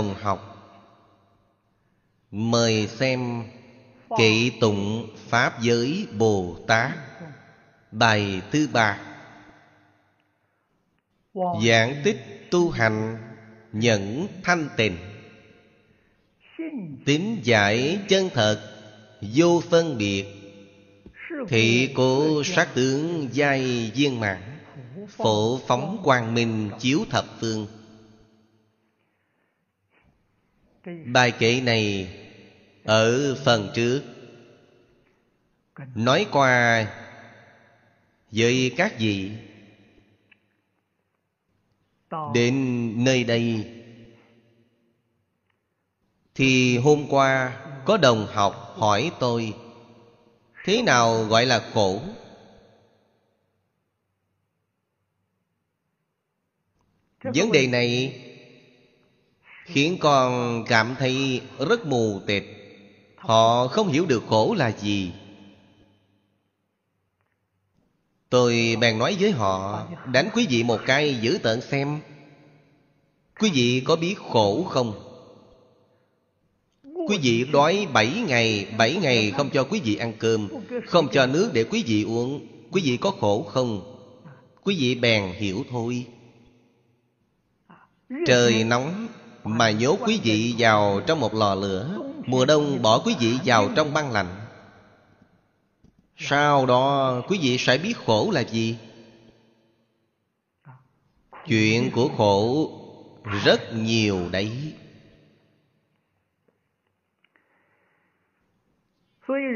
đồng học. Mời xem kỵ tụng pháp giới bồ tát. Bài thứ ba. Giảng tích tu hành nhẫn thanh tịnh. Tín giải chân thật, vô phân biệt. Thị cố sát tướng giai viên mạng phổ phóng quang minh chiếu thập phương bài kệ này ở phần trước. Nói qua với các vị, đến nơi đây, thì hôm qua có đồng học hỏi tôi, thế nào gọi là khổ vấn đề này khiến con cảm thấy rất mù tịt. Họ không hiểu được khổ là gì. Tôi bèn nói với họ, đánh quý vị một cái giữ tợn xem. Quý vị có biết khổ không? Quý vị đói bảy ngày bảy ngày không cho quý vị ăn cơm, không cho nước để quý vị uống. Quý vị có khổ không? Quý vị bèn hiểu thôi. Trời nóng mà nhốt quý vị vào trong một lò lửa, mùa đông bỏ quý vị vào trong băng lạnh. Sau đó, quý vị sẽ biết khổ là gì? Chuyện của khổ rất nhiều đấy.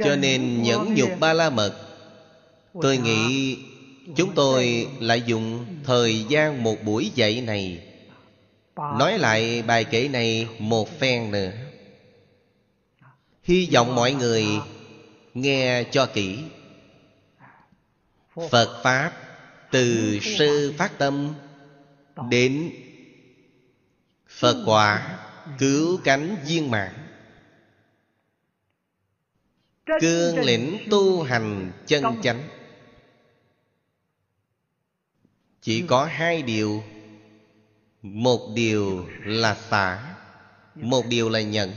Cho nên nhẫn nhục ba la mật tôi nghĩ chúng tôi lại dùng thời gian một buổi dạy này nói lại bài kể này một phen nữa. Hy vọng mọi người nghe cho kỹ. Phật pháp từ sư phát tâm đến phật quả cứu cánh viên mạng, cương lĩnh tu hành chân chánh. Chỉ có hai điều một điều là xả, một điều là nhận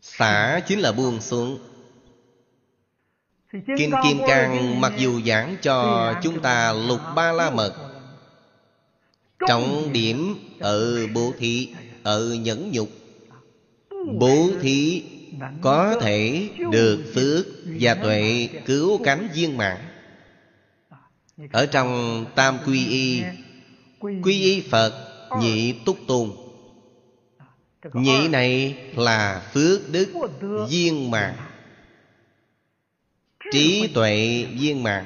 xả chính là buông xuống. Kinh kim cang mặc dù giảng cho chúng ta lục ba la mật, trọng điểm ở bố thí, ở nhẫn nhục. Bố thí có thể được phước và tuệ cứu cánh viên mạng. ở trong tam quy y quy y phật, nhị túc tôn nhị này là phước đức viên mãn. Trí tuệ viên mãn.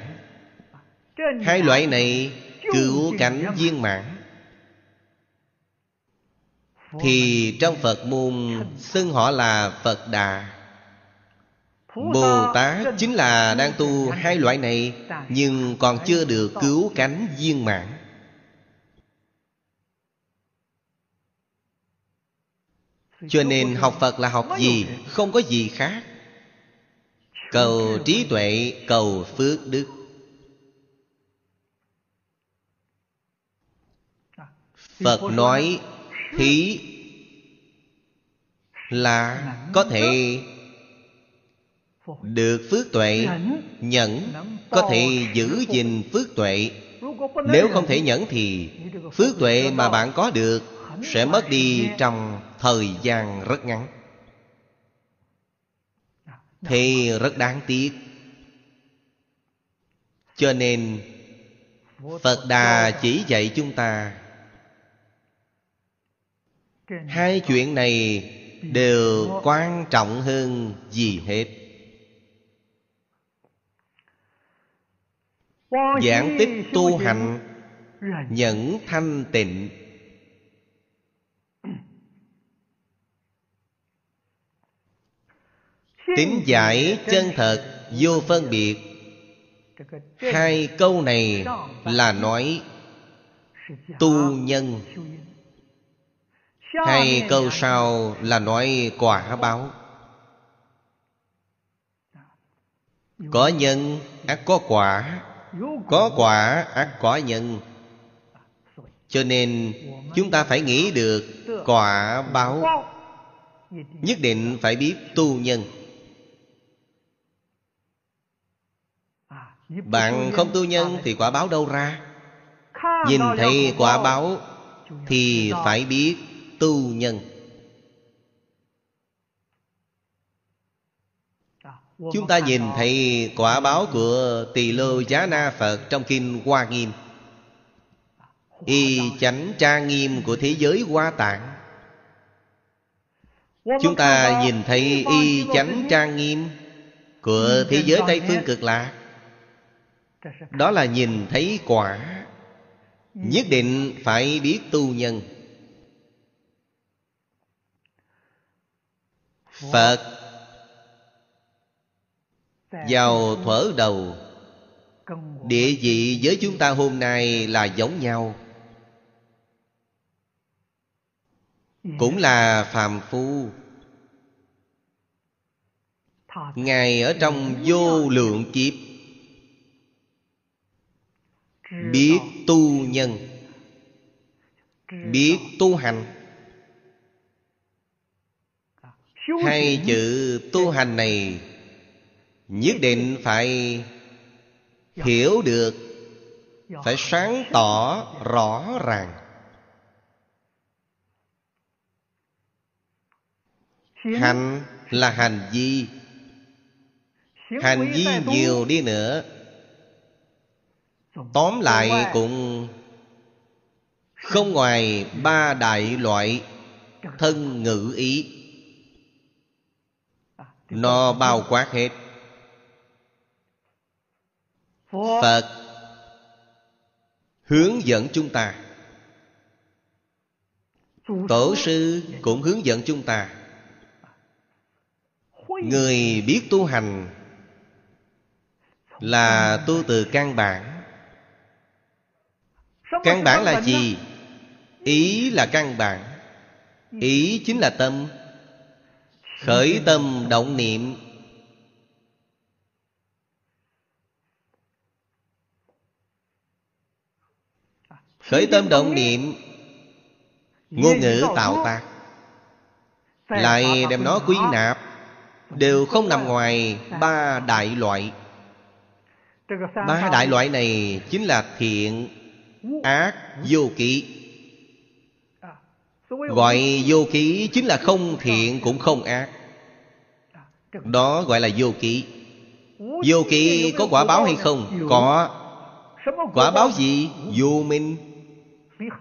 Hai loại này cứu cánh viên mãn. Thì trong phật môn xưng họ là phật đà. Bồ tát chính là đang tu hai loại này, nhưng còn chưa được cứu cánh viên mãn. Cho nên học phật là học gì? Không có gì khác. Cầu trí tuệ, cầu phước đức. Phật nói, thí là có thể được phước tuệ, nhẫn có thể giữ gìn phước tuệ. Nếu không thể nhẫn thì phước tuệ mà bạn có được sẽ mất đi trong thời gian rất ngắn. Thì rất đáng tiếc. Cho nên, phật đà chỉ dạy chúng ta, hai chuyện này đều quan trọng hơn gì hết. Giảng tích tu hành nhẫn thanh tịnh Tính giải chân thật, vô phân biệt. Hai câu này là nói tu nhân. Hay câu sau là nói quả báo. Có nhân, ác có quả. Có quả, ác có nhân. Cho nên, chúng ta phải nghĩ được quả báo. Nhất định phải biết tu nhân. Bạn không tu nhân thì quả báo đâu ra. Nhìn thấy quả báo thì phải biết tu nhân. Chúng ta nhìn thấy quả báo của tỳ lô giá na phật trong kinh hoa nghiêm. Y chánh tra nghiêm của thế giới hoa tạng. Chúng ta nhìn thấy y chánh tra nghiêm của thế giới tây phương cực lạc đó là nhìn thấy quả. Nhất định phải biết tu nhân. Phật vào thuở đầu. Địa vị với chúng ta hôm nay là giống nhau. Cũng là phàm phu. Ngài ở trong vô lượng kiếp biết tu nhân. Biết tu hành. Hai chữ tu hành này nhất định phải hiểu được phải sáng tỏ rõ ràng. Hành là hành vi. Hành vi nhiều đi nữa tóm lại cũng không ngoài ba đại loại thân ngữ ý. Nó bao quát hết. Phật hướng dẫn chúng ta. Tổ sư cũng hướng dẫn chúng ta. Người biết tu hành là tu từ căn bản căn bản là gì? ý là căn bản. Ý chính là tâm. Khởi tâm động niệm. Khởi tâm động niệm. Ngôn ngữ tạo tác. Lại đem nó quy nạp. Đều không nằm ngoài ba đại loại. Ba đại loại này chính là thiện ác vô ký gọi vô ký chính là không thiện cũng không ác. Đó gọi là vô ký vô ký có quả báo hay không? Có. Quả báo gì? Vô minh.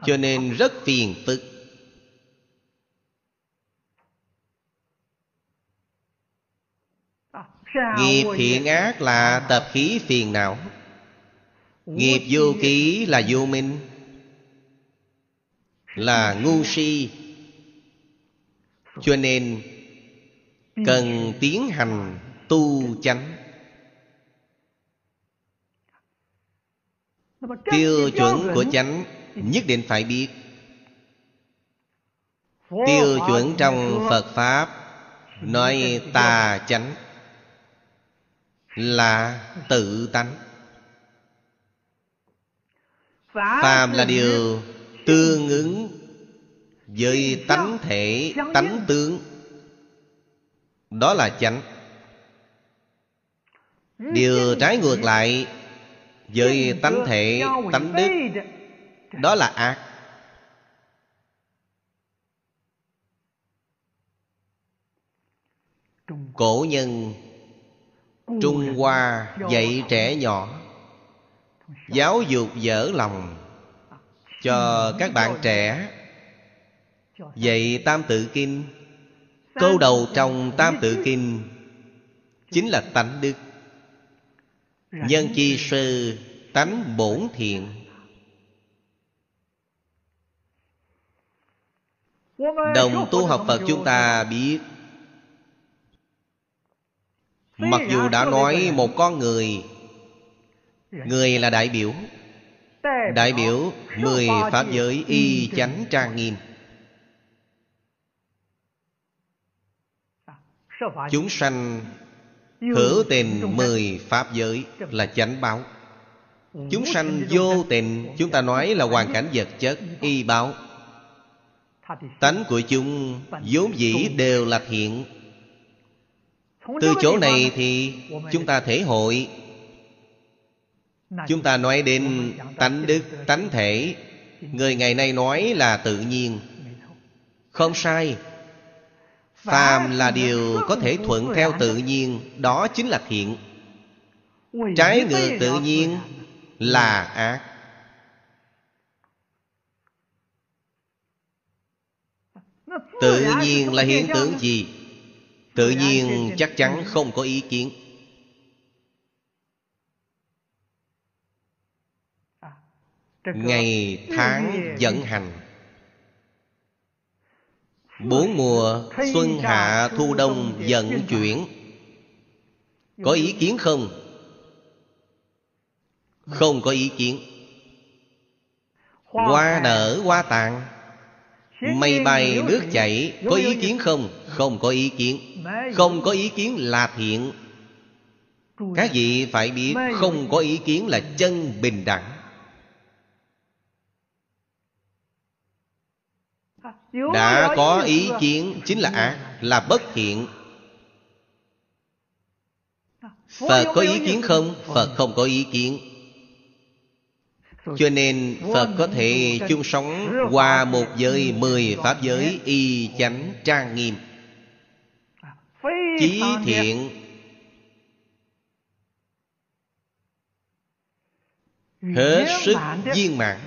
Cho nên rất phiền phức Nghiệp thiện ác là tập khí phiền não. Nghiệp vô ký là vô minh. Là ngu si. Cho nên Cần tiến hành tu chánh. Tiêu chuẩn của chánh Nhất định phải biết. Tiêu chuẩn trong Phật Pháp Nói tà chánh là tự tánh phàm là điều tương ứng với tánh thể tánh tướng. Đó là chánh. Điều trái ngược lại với tánh thể tánh đức. đó là ác. Cổ nhân trung hoa dạy trẻ nhỏ giáo dục dở lòng cho các bạn trẻ. Dạy tam tự kinh, câu đầu trong tam tự kinh chính là tánh đức. Nhân chi sư tánh bổn thiện. Đồng tu học phật chúng ta biết, mặc dù đã nói một con người người là đại biểu. Đại biểu mười Pháp giới y chánh trang nghiêm. Chúng sanh hữu tình mười Pháp giới là chánh báo. Chúng sanh vô tình, Chúng ta nói là hoàn cảnh vật chất, Y báo. Tánh của chúng vốn dĩ đều là thiện. Từ chỗ này thì chúng ta thể hội Chúng ta nói đến tánh đức, tánh thể. Người ngày nay nói là tự nhiên. Không sai. Phàm là điều có thể thuận theo tự nhiên Đó chính là thiện. Trái ngược tự nhiên là ác. Tự nhiên là hiện tượng gì? Tự nhiên chắc chắn không có ý kiến. Ngày tháng dẫn hành. Bốn mùa Xuân hạ thu đông vận chuyển. Có ý kiến không? Không có ý kiến. Hoa nở hoa tàn. Mây bay nước chảy. Có ý kiến không? Không có ý kiến. Không có ý kiến là thiện. Các vị phải biết Không có ý kiến là chân bình đẳng Đã có ý kiến Chính là ác Là bất thiện. Phật có ý kiến không? Phật không có ý kiến. Cho nên Phật có thể chung sống qua một giới mười Pháp giới y chánh trang nghiêm. Chí thiện. Hết sức viên mãn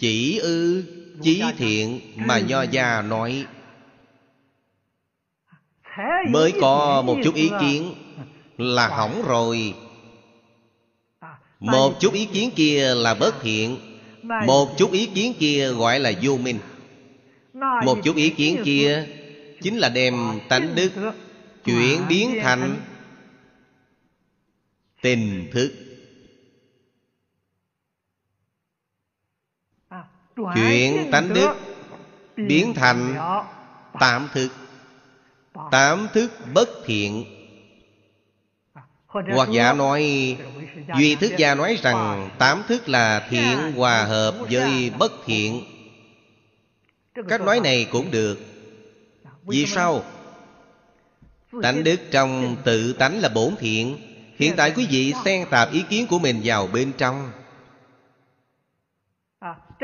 Chỉ ư chí thiện mà Nho Gia nói. Mới có một chút ý kiến Là hỏng rồi. Một chút ý kiến kia là bất thiện. Một chút ý kiến kia gọi là vô minh. Một chút ý kiến kia Chính là đem tánh đức Chuyển biến thành Tình thức Chuyển tánh đức Biến thành Tạm thức. Tạm thức. bất thiện. Hoặc giả nói Duy thức gia nói rằng Tám thức là thiện hòa hợp với bất thiện. Cách nói này cũng được. Vì sao? Tánh đức trong tự tánh là bổn thiện. Hiện tại quý vị xen tạp ý kiến của mình vào bên trong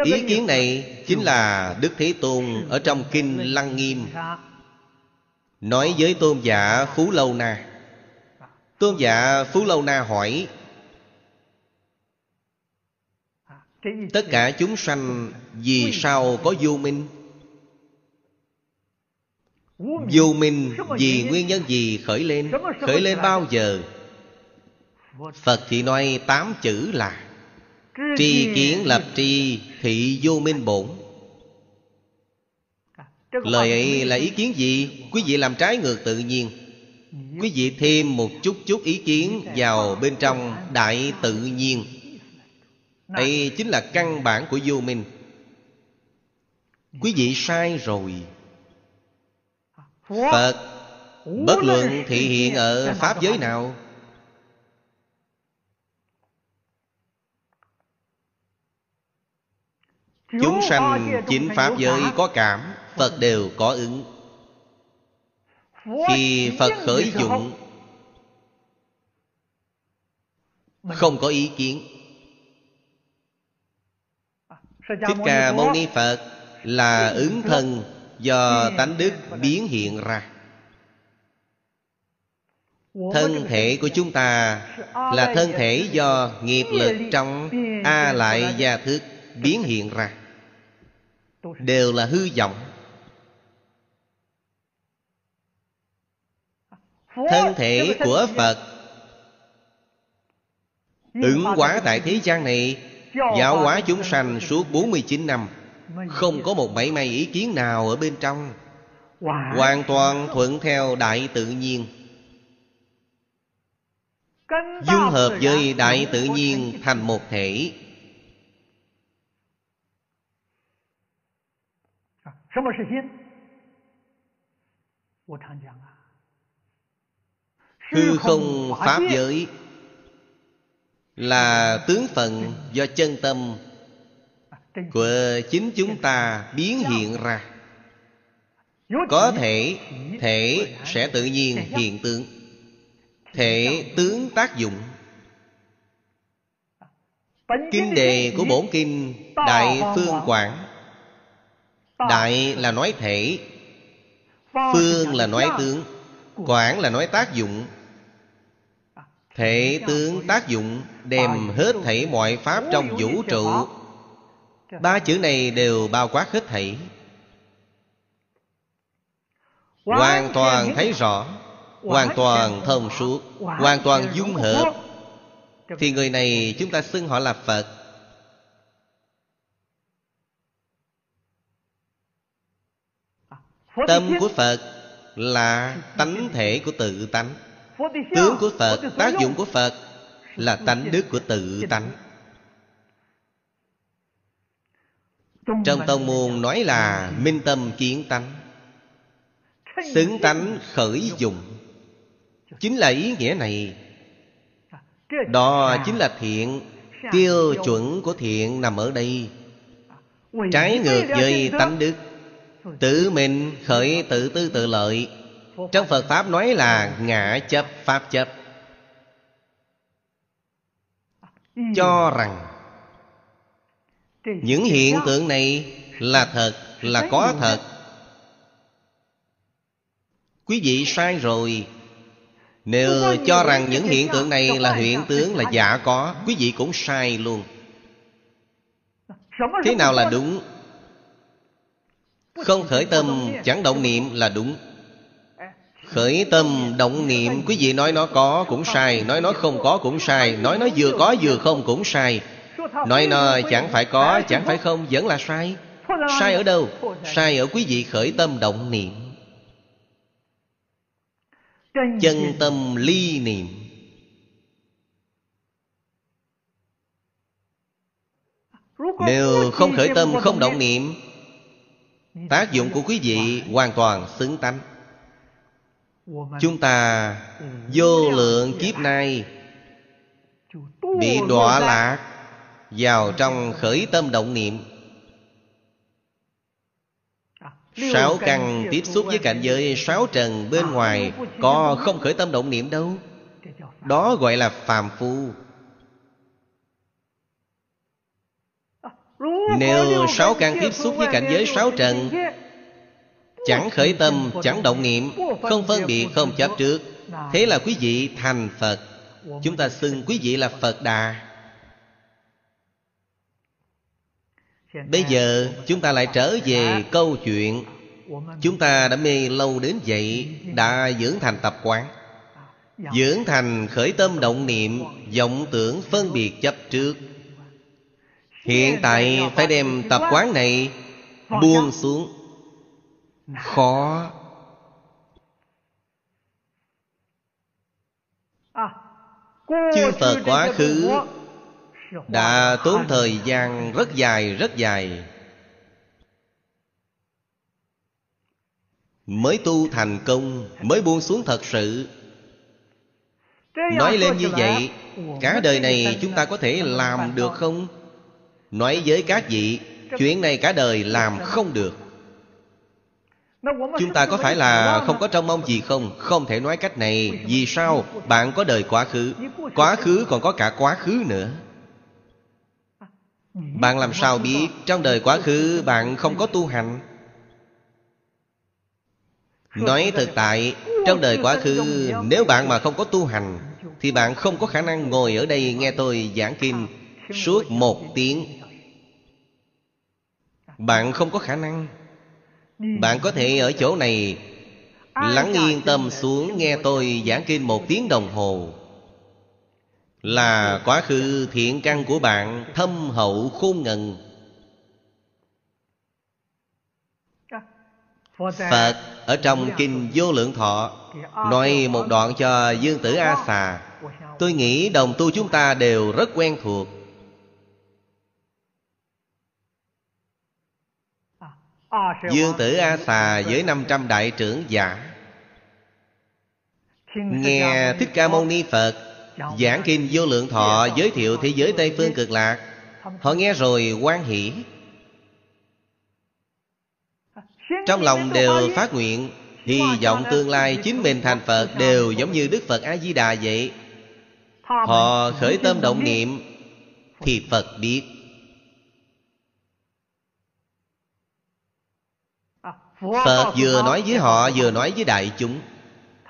Ý kiến này chính là Đức Thế Tôn Ở trong Kinh Lăng Nghiêm. Nói với tôn giả Phú Lâu Na. Tôn giả Phú Lâu Na hỏi Tất cả chúng sanh Vì sao có vô minh? Vô minh vì nguyên nhân gì khởi lên? Khởi lên bao giờ? Phật chỉ nói tám chữ là Tri kiến lập tri Thị vô minh bổn. Lời ấy là ý kiến gì? Quý vị làm trái ngược tự nhiên. Quý vị thêm một chút chút ý kiến vào bên trong đại tự nhiên. Đây chính là căn bản của vô minh. Quý vị sai rồi. Phật Bất luận thị hiện ở Pháp giới nào Chúng sanh chính Pháp giới có cảm Phật đều có ứng. Khi Phật khởi dụng Không có ý kiến. Thích Ca Mâu Ni Phật Là ứng thân Do tánh đức biến hiện ra. Thân thể của chúng ta Là thân thể do nghiệp lực trong A lại gia thức biến hiện ra Đều là hư vọng. Thân thể của Phật Ứng hóa tại thế gian này Giáo hóa chúng sanh suốt 49 năm. Không có một mảy may ý kiến nào ở bên trong. Hoàn toàn thuận theo đại tự nhiên. Dung hợp với đại tự nhiên thành một thể 什么是心？我常讲啊， hư không pháp giới là tướng phận do chân tâm của chính chúng ta biến hiện ra có thể thể sẽ tự nhiên hiện tượng thể tướng tác dụng kinh đề của bổn kinh đại phương quảng đại là nói thể, phương là nói tướng, quảng là nói tác dụng. Thể tướng tác dụng đem hết thảy mọi pháp trong vũ trụ. Ba chữ này đều bao quát hết thảy hoàn toàn thấy rõ, hoàn toàn thông suốt, hoàn toàn dung hợp. Thì người này chúng ta xưng họ là phật. Tâm của phật là tánh thể của tự tánh. Tướng của phật tác dụng của phật là tánh đức của tự tánh. Trong tông môn nói là minh tâm kiến tánh. Xứng tánh khởi dụng. Chính là ý nghĩa này. Đó chính là thiện. Tiêu chuẩn của thiện nằm ở đây. Trái ngược với tánh đức tự mình khởi tự tư tự lợi. Trong phật pháp nói là ngã chấp pháp chấp. Cho rằng những hiện tượng này là thật, là có thật. Quý vị sai rồi. Nếu cho rằng những hiện tượng này là hiện tướng là giả có, quý vị cũng sai luôn. Thế nào là đúng? Không khởi tâm, chẳng động niệm là đúng. Khởi tâm, động niệm, Quý vị nói nó có cũng sai, Nói nó không có cũng sai, Nói nó vừa có vừa không cũng sai. Nói nó chẳng phải có, chẳng phải không, Vẫn là sai. Sai ở đâu? Sai ở quý vị khởi tâm, động niệm. Chân tâm ly niệm. Nếu không khởi tâm, không động niệm Tác dụng của quý vị hoàn toàn xứng tánh. Chúng ta vô lượng kiếp nay Bị đọa lạc Vào trong khởi tâm động niệm. Sáu căn tiếp xúc với cảnh giới sáu trần bên ngoài Có không khởi tâm động niệm đâu. Đó gọi là phàm phu. Nếu sáu căn tiếp xúc với cảnh giới sáu trần Chẳng khởi tâm, chẳng động niệm Không phân biệt, không chấp trước. Thế là quý vị thành Phật. Chúng ta xưng quý vị là Phật Đà. Bây giờ chúng ta lại trở về câu chuyện. Chúng ta đã mê lâu đến vậy Đã dưỡng thành tập quán. Dưỡng thành khởi tâm động niệm vọng tưởng phân biệt chấp trước Hiện tại phải đem tập quán này Buông xuống. Khó. Chư Phật quá khứ Đã tốn thời gian rất dài rất dài. Mới tu thành công Mới buông xuống thật sự. Nói lên như vậy Cả đời này chúng ta có thể làm được không? Nói với các vị, Chuyện này cả đời làm không được. Chúng ta có phải là không có trông mong gì không? Không thể nói cách này. Vì sao? Bạn có đời quá khứ. Quá khứ còn có cả quá khứ nữa. Bạn làm sao biết Trong đời quá khứ bạn không có tu hành? Nói thực tại, Trong đời quá khứ, Nếu bạn mà không có tu hành, Thì bạn không có khả năng ngồi ở đây nghe tôi giảng kinh. Suốt một tiếng, Bạn không có khả năng. Bạn có thể ở chỗ này, Lắng yên tâm xuống, nghe tôi giảng kinh một tiếng đồng hồ. Là quá khứ thiện căn của bạn, thâm hậu khôn ngần. Phật ở trong Kinh Vô Lượng Thọ Nói một đoạn cho Dương Tử A Xà. Tôi nghĩ đồng tu chúng ta đều rất quen thuộc. Dương tử A Xà với 500 đại trưởng giả. Nghe Thích Ca Mâu Ni Phật, Giảng Kinh Vô Lượng Thọ Giới thiệu thế giới Tây Phương Cực Lạc, Họ nghe rồi quan hỷ. Trong lòng đều phát nguyện, Hy vọng tương lai chính mình thành Phật Đều giống như Đức Phật A-di-đà vậy. Họ khởi tâm động niệm, Thì Phật biết. Phật vừa nói với họ Vừa nói với đại chúng.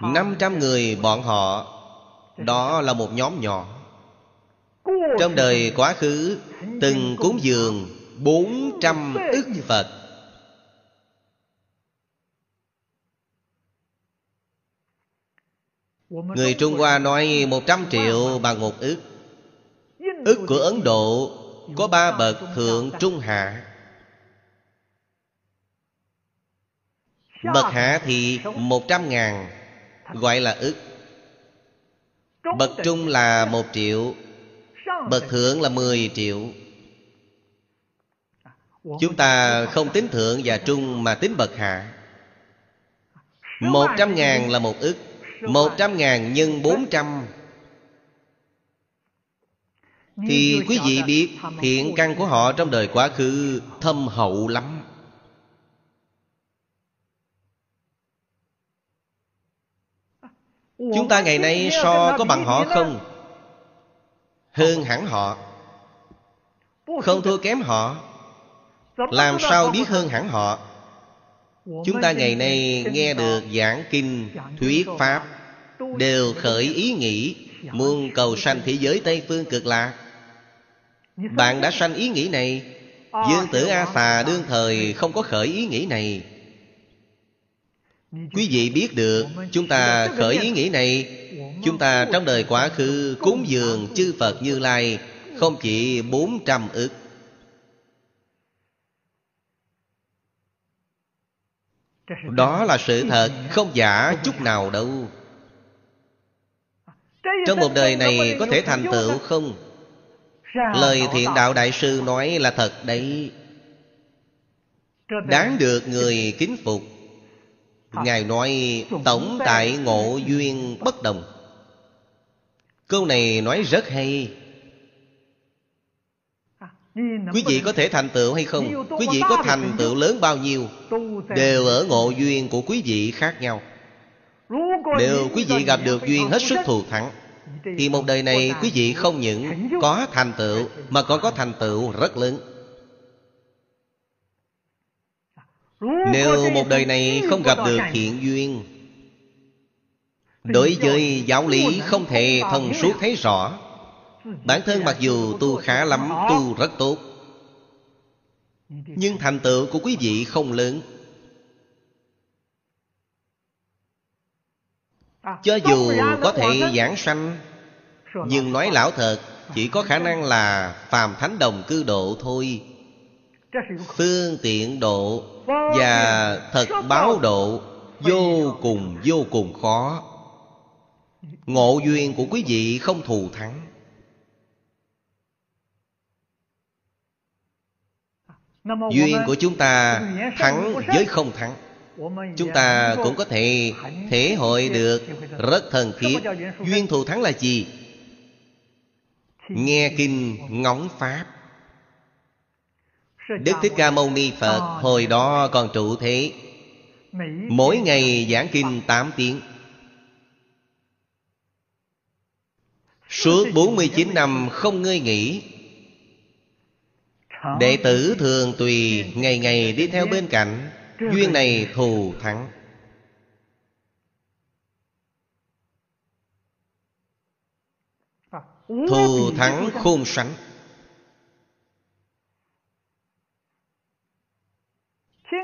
500 người bọn họ Đó là một nhóm nhỏ. Trong đời quá khứ Từng cúng dường 400 ức Phật. Người Trung Hoa nói 100 triệu bằng một ức. Ức của Ấn Độ Có ba bậc thượng trung hạ Bậc hạ thì 100 ngàn, Gọi là ức. Bậc trung là một triệu, Bậc thượng là 10 triệu. Chúng ta không tính thượng và trung mà tính bậc hạ. Một trăm ngàn là một ức, Một trăm ngàn nhân bốn trăm. Thì quý vị biết Thiện căn của họ trong đời quá khứ Thâm hậu lắm. Chúng ta ngày nay so có bằng họ không? Hơn hẳn họ. Không thua kém họ. Làm sao biết hơn hẳn họ? Chúng ta ngày nay nghe được giảng kinh Thuyết Pháp Đều khởi ý nghĩ. Muốn cầu sanh thế giới Tây Phương cực lạc. Bạn đã sanh ý nghĩ này. Dương tử A Xà đương thời không có khởi ý nghĩ này Quý vị biết được, Chúng ta khởi ý nghĩ này, Chúng ta trong đời quá khứ Cúng dường chư Phật Như Lai, Không chỉ bốn trăm ức. Đó là sự thật, Không giả chút nào đâu. Trong một đời này Có thể thành tựu không? Lời thiện đạo đại sư nói là thật đấy. Đáng được người kính phục. Ngài nói Tổng tại ngộ duyên bất đồng. Câu này nói rất hay. Quý vị có thể thành tựu hay không? Quý vị có thành tựu lớn bao nhiêu? Đều ở ngộ duyên của quý vị khác nhau. Nếu quý vị gặp được duyên hết sức thù thắng Thì một đời này quý vị không những có thành tựu Mà còn có thành tựu rất lớn Nếu một đời này không gặp được thiện duyên Đối với giáo lý không thể thông suốt thấy rõ. Bản thân mặc dù tu khá lắm, tu rất tốt. Nhưng thành tựu của quý vị không lớn. Cho dù có thể giảng sanh Nhưng nói lão thật Chỉ có khả năng là phàm thánh đồng cư độ thôi. Phương tiện độ Và thật báo độ Vô cùng vô cùng khó. Ngộ duyên của quý vị không thù thắng. Duyên của chúng ta thắng với không thắng. Chúng ta cũng có thể thể hội được rất thần thiết Duyên thù thắng là gì? Nghe kinh ngóng Pháp Đức Thích Ca Mâu Ni Phật Hồi đó còn trụ thế. Mỗi ngày giảng kinh 8 tiếng. Suốt 49 năm không ngơi nghỉ. Đệ tử thường tùy Ngày ngày đi theo bên cạnh. Duyên này thù thắng. Thù thắng khôn sánh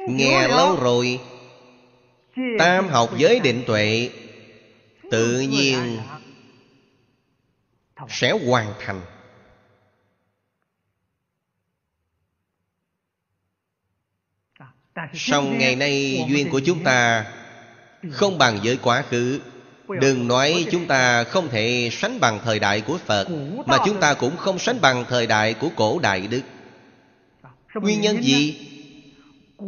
Nghe lâu rồi. Tam học giới định tuệ. Tự nhiên Sẽ hoàn thành. Song ngày nay duyên của chúng ta Không bằng với quá khứ. Đừng nói chúng ta không thể sánh bằng thời đại của Phật Mà chúng ta cũng không sánh bằng thời đại của cổ đại Đức. Nguyên nhân gì?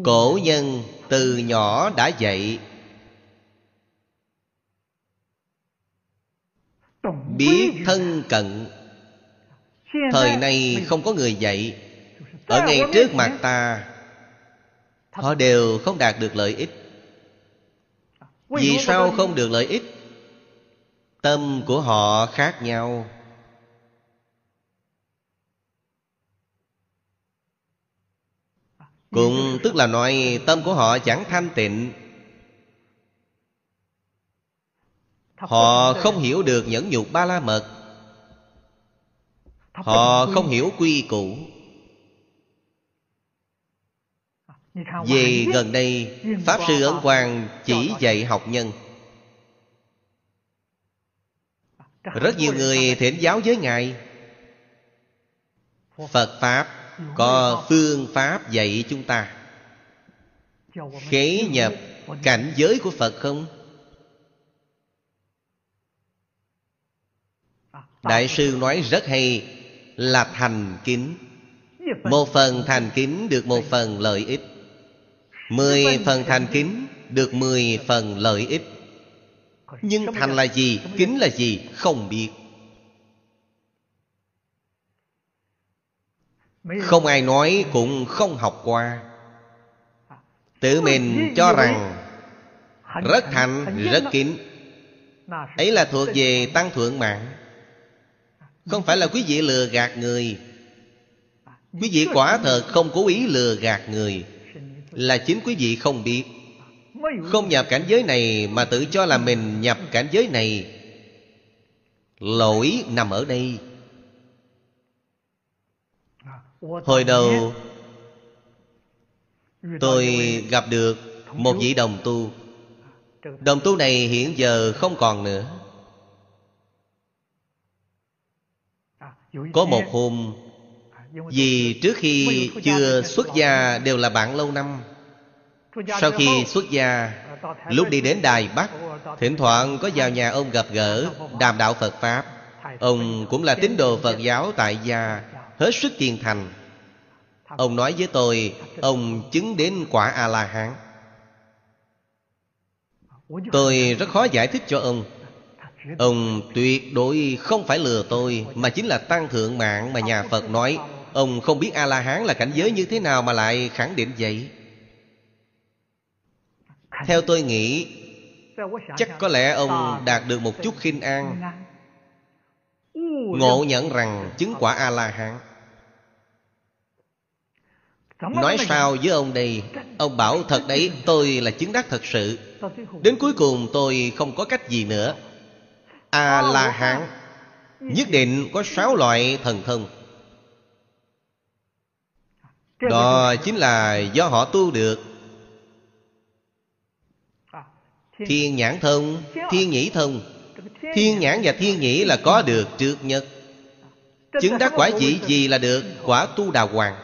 Cổ nhân từ nhỏ đã dạy. Biết thân cận. Thời nay không có người dạy. Ở ngay trước mặt ta, Họ đều không đạt được lợi ích. Vì sao không được lợi ích? Tâm của họ khác nhau. Cũng tức là nói tâm của họ chẳng thanh tịnh. Họ không hiểu được nhẫn nhục ba la mật. Họ không hiểu quy củ. Về gần đây Pháp Sư Ấn Quang chỉ dạy học nhân. Rất nhiều người thỉnh giáo với Ngài. Phật Pháp có phương pháp dạy chúng ta Khế nhập cảnh giới của Phật không? Đại sư nói rất hay, Là thành kính Một phần thành kính được một phần lợi ích Mười phần thành kính Được mười phần lợi ích Nhưng thành là gì? Kính là gì? Không biết Không ai nói cũng không học qua. Tự mình cho rằng Rất thành, rất kính Ấy là thuộc về tăng thượng mạng. Không phải là quý vị lừa gạt người. Quý vị quả thật không cố ý lừa gạt người. Là chính quý vị không biết. Không nhập cảnh giới này Mà tự cho là mình nhập cảnh giới này. Lỗi nằm ở đây Hồi đầu Tôi gặp được một vị đồng tu Đồng tu này hiện giờ không còn nữa Có một hôm Vì trước khi chưa xuất gia đều là bạn lâu năm Sau khi xuất gia Lúc đi đến Đài Bắc Thỉnh thoảng có vào nhà ông gặp gỡ Đàm đạo Phật Pháp Ông cũng là tín đồ Phật giáo tại gia Hết sức kiên thành. Ông nói với tôi, Ông chứng đến quả A-la-hán. Tôi rất khó giải thích cho ông. Ông tuyệt đối không phải lừa tôi, Mà chính là tăng thượng mạng mà nhà Phật nói. Ông không biết A-la-hán là cảnh giới như thế nào Mà lại khẳng định vậy. Theo tôi nghĩ, Chắc có lẽ ông đạt được một chút khinh an. Ngộ nhận rằng chứng quả A-la-hán Nói sao với ông đây? Ông bảo thật đấy tôi là chứng đắc thật sự. Đến cuối cùng tôi không có cách gì nữa. A-la-hán Nhất định có sáu loại thần thông. Đó chính là do họ tu được. Thiên nhãn thông Thiên nhĩ thông. Thiên nhãn và thiên nhĩ là có được trước nhất. Chứng đắc quả chỉ gì là được? Quả tu đà hoàng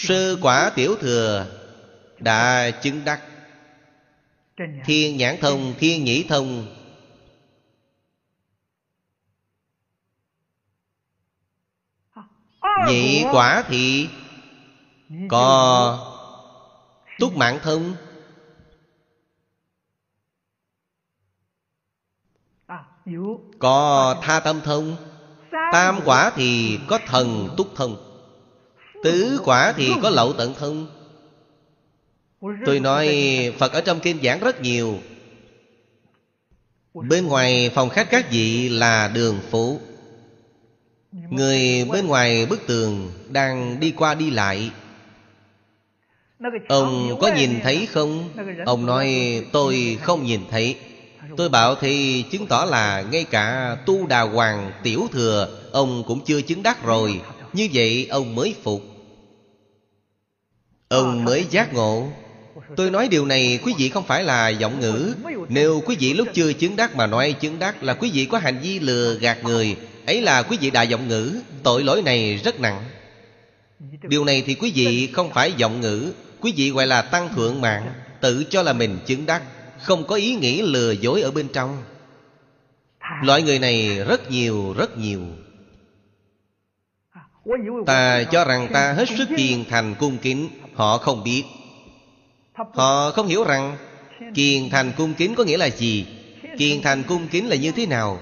Sơ quả tiểu thừa Đã chứng đắc. Thiên nhãn thông, thiên nhĩ thông. Nhị quả thì Có Túc mạng thông. Có tha tâm thông. Tam quả thì có thần túc thông Tứ quả thì có lậu tận thân. Tôi nói, Phật ở trong kinh giảng rất nhiều. Bên ngoài phòng khách các vị là đường phố Người bên ngoài bức tường Đang đi qua đi lại. Ông có nhìn thấy không? Ông nói, tôi không nhìn thấy. Tôi bảo, thì chứng tỏ là Ngay cả tu đà hoàng tiểu thừa, Ông cũng chưa chứng đắc rồi. Như vậy ông mới phục. Ông mới giác ngộ. Tôi nói điều này, quý vị không phải là giọng ngữ. Nếu quý vị lúc chưa chứng đắc mà nói chứng đắc Là quý vị có hành vi lừa gạt người, Ấy là quý vị đại giọng ngữ. Tội lỗi này rất nặng. Điều này thì quý vị không phải giọng ngữ. Quý vị gọi là tăng thượng mạng, Tự cho là mình chứng đắc, Không có ý nghĩ lừa dối ở bên trong. Loại người này rất nhiều rất nhiều. Ta cho rằng ta hết sức hiền thành, cung kính. Họ không biết. Họ không hiểu rằng, Kiền thành cung kính có nghĩa là gì? Kiền thành cung kính là như thế nào?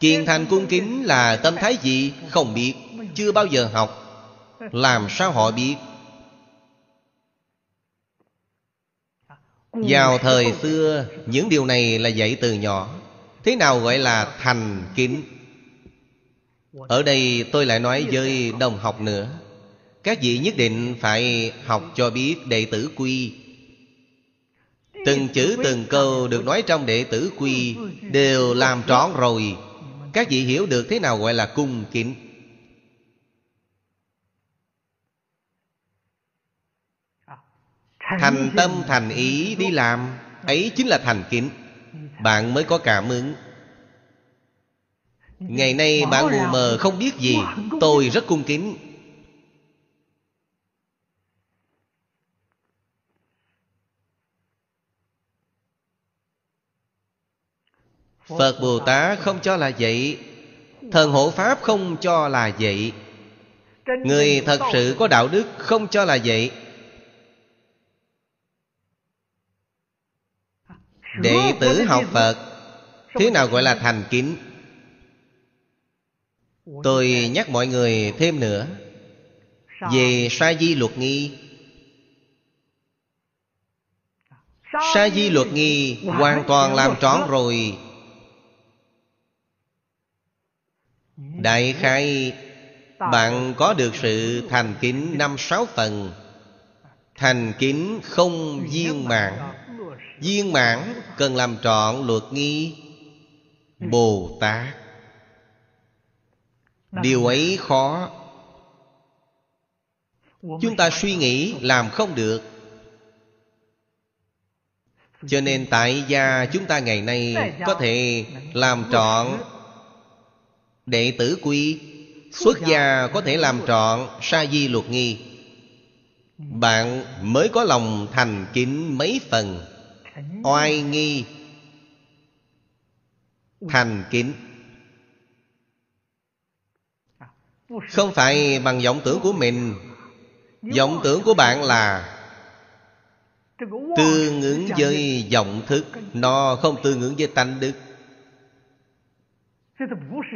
Kiền thành cung kính là tâm thái gì? Không biết. Chưa bao giờ học. Làm sao họ biết? Vào thời xưa, Những điều này là dạy từ nhỏ. Thế nào gọi là thành kính? Ở đây tôi lại nói với đồng học nữa. Các vị nhất định phải học cho biết đệ tử quy. Từng chữ, từng câu được nói trong đệ tử quy Đều làm trọn rồi. Các vị hiểu được thế nào gọi là cung kính? Thành tâm, thành ý đi làm, Ấy chính là thành kính. Bạn mới có cảm ứng. Ngày nay bạn mù mờ, không biết gì. Tôi rất cung kính. Phật Bồ Tát không cho là vậy. Thần hộ Pháp không cho là vậy. Người thật sự có đạo đức không cho là vậy. Đệ tử học Phật Thế nào gọi là thành kính? Tôi nhắc mọi người thêm nữa. Về sa di luật nghi. Sa di luật nghi hoàn toàn làm trọn rồi. Đại khai, Bạn có được sự thành kính năm sáu phần Thành kính không viên mãn. Viên mãn cần làm trọn luật nghi. Bồ Tát Điều ấy khó. Chúng ta suy nghĩ làm không được. Cho nên tại gia chúng ta ngày nay Có thể làm trọn Đệ tử quy Xuất gia có thể làm trọn Sa di luật nghi. Bạn mới có lòng thành kính mấy phần? Oai nghi. Thành kính. Không phải bằng vọng tưởng của mình. Vọng tưởng của bạn là Tương ứng với vọng thức. Nó không tương ứng với tánh đức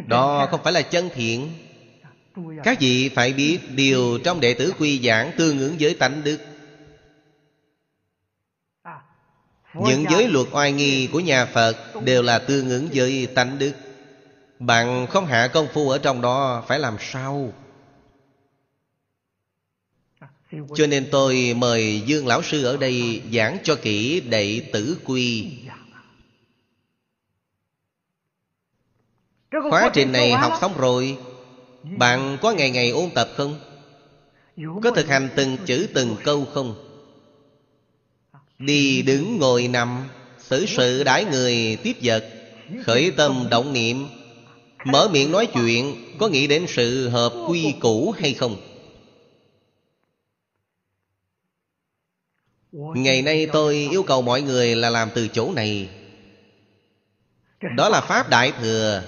Đó không phải là chân thiện. Các vị phải biết Điều trong đệ tử quy giảng Tương ứng với tánh đức. Những giới luật oai nghi của nhà Phật Đều là tương ứng với tánh đức. Bạn không hạ công phu ở trong đó Phải làm sao? Cho nên tôi mời Dương Lão Sư ở đây Giảng cho kỹ đệ tử quy Khóa trình này học xong rồi. Bạn có ngày ngày ôn tập không? Có thực hành từng chữ từng câu không? Đi đứng ngồi nằm Xử sự đãi người tiếp vật Khởi tâm động niệm. Mở miệng nói chuyện Có nghĩ đến sự hợp quy củ hay không? Ngày nay tôi yêu cầu mọi người là làm từ chỗ này. Đó là Pháp Đại Thừa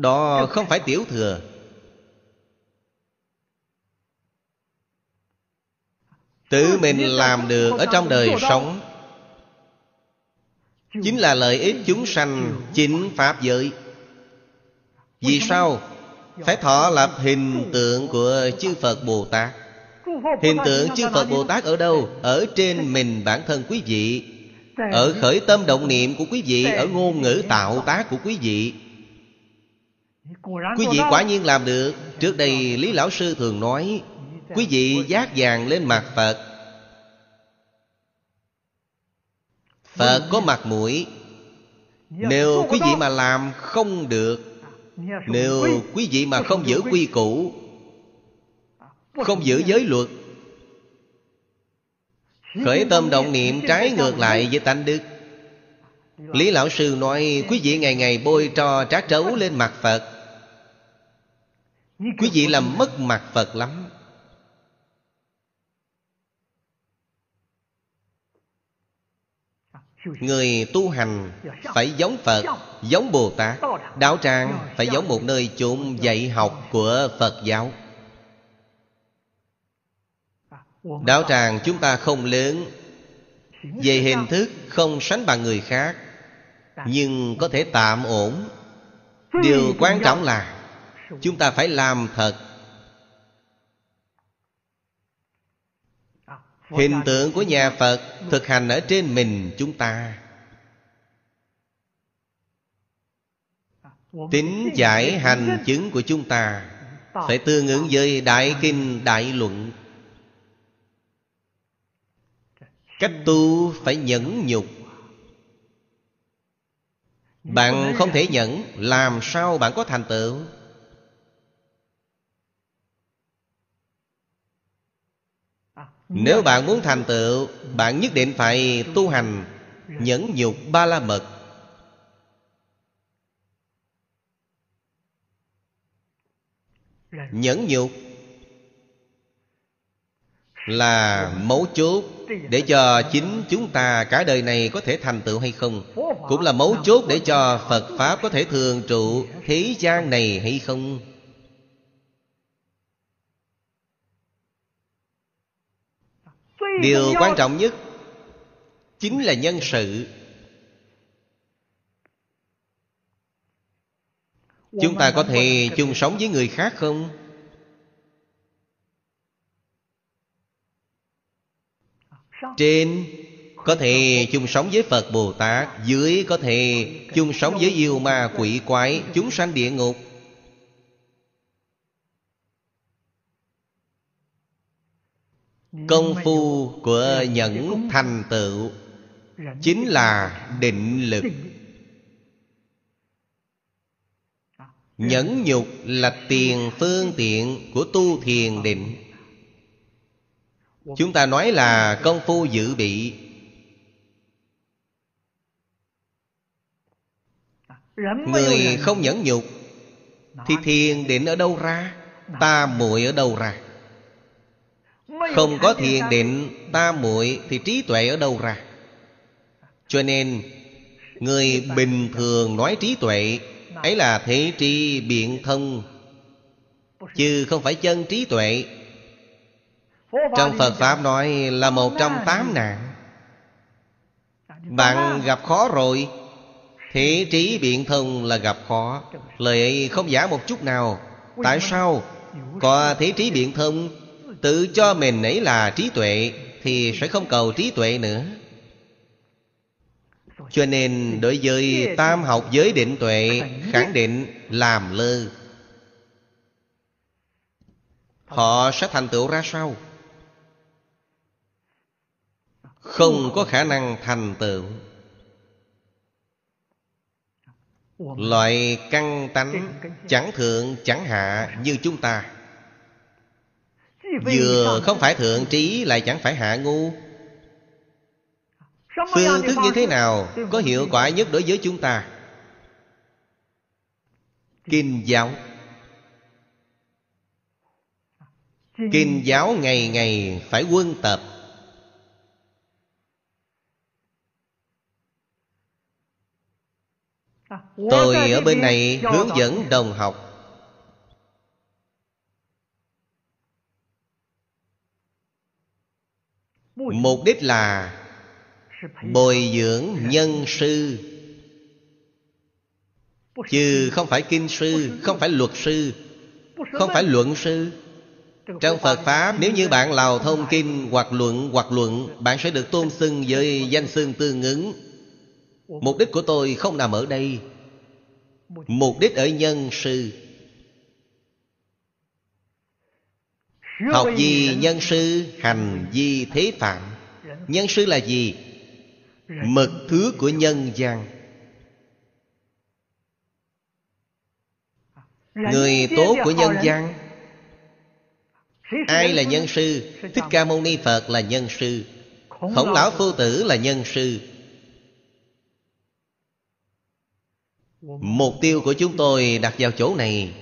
Đó không phải Tiểu Thừa. Tự mình làm được ở trong đời sống. Chính là lợi ích chúng sanh chính Pháp giới. Vì sao? Phải thọ lập hình tượng của chư Phật Bồ Tát. Hình tượng chư Phật Bồ Tát ở đâu? Ở trên mình bản thân quý vị. Ở khởi tâm động niệm của quý vị Ở ngôn ngữ tạo tác của quý vị Quý vị quả nhiên làm được. Trước đây Lý Lão Sư thường nói Quý vị giác vàng lên mặt Phật. Phật có mặt mũi. Nếu quý vị mà làm không được Nếu quý. vị mà không giữ quy củ Không giữ giới luật Khởi tâm động niệm trái ngược lại với tánh đức. Lý Lão Sư nói Quý vị ngày ngày bôi cho trá trấu lên mặt Phật Quý vị làm mất mặt Phật lắm. Người tu hành phải giống Phật, Giống Bồ Tát. Đạo tràng phải giống một nơi chốn dạy học của Phật giáo. Đạo tràng chúng ta không lớn. Về hình thức không sánh bằng người khác, Nhưng có thể tạm ổn. Điều quan trọng là Chúng ta phải làm thật. Hình tượng của nhà Phật Thực hành ở trên mình chúng ta. Tính giải hành chứng của chúng ta Phải tương ứng với Đại Kinh, Đại Luận. Cách tu phải nhẫn nhục. Bạn không thể nhẫn, Làm sao bạn có thành tựu? Nếu bạn muốn thành tựu Bạn nhất định phải tu hành Nhẫn nhục ba la mật. Nhẫn nhục Là mấu chốt Để cho chính chúng ta cả đời này có thể thành tựu hay không. Cũng là mấu chốt để cho Phật Pháp có thể thường trụ Thế gian này hay không điều quan trọng nhất chính là nhân sự. Chúng ta có thể chung sống với người khác không? Trên có thể chung sống với phật bồ tát dưới có thể chung sống với yêu ma quỷ quái chúng sanh địa ngục công phu của nhẫn thành tựu chính là định lực. Nhẫn nhục là tiền phương tiện của tu thiền định. Chúng ta nói là công phu dự bị. Người không nhẫn nhục thì thiền định ở đâu ra? Ta muội ở đâu ra? Không có thiền định tam muội thì trí tuệ ở đâu ra? Cho nên, người bình thường nói trí tuệ, ấy là thế tri biện thông chứ không phải chân trí tuệ. Trong phật pháp nói là một trong tám nạn. Bạn gặp khó rồi. Thế trí biện thông là gặp khó. Lời ấy không giả một chút nào. Tại sao? Có thế trí biện thông Tự cho mình ấy là trí tuệ, Thì sẽ không cầu trí tuệ nữa. Cho nên đối với tam học giới định tuệ, Khẳng định làm lơ. Họ sẽ thành tựu ra sao? Không có khả năng thành tựu. Loại căn tánh chẳng thượng chẳng hạ như chúng ta. Vừa không phải thượng trí lại chẳng phải hạ ngu. Phương thức như thế nào Có hiệu quả nhất đối với chúng ta? Kinh giáo. Kinh giáo ngày ngày phải quân tập. Tôi ở bên này hướng dẫn đồng học mục đích là bồi dưỡng nhân sư. Chứ không phải kinh sư, không phải luật sư, không phải luận sư. Trong phật pháp, nếu như bạn lào thông kinh hoặc luận hoặc luận, bạn sẽ được tôn xưng với danh xưng tương ứng. Mục đích của tôi không nằm ở đây. Mục đích ở nhân sư. Học gì nhân sư? Hành gì thế phạm. Nhân sư là gì? Mật thứ của nhân gian. Người tốt của nhân gian. Ai là nhân sư? Thích Ca Mâu Ni Phật là nhân sư. Khổng Lão Phu Tử là nhân sư. Mục tiêu của chúng tôi đặt vào chỗ này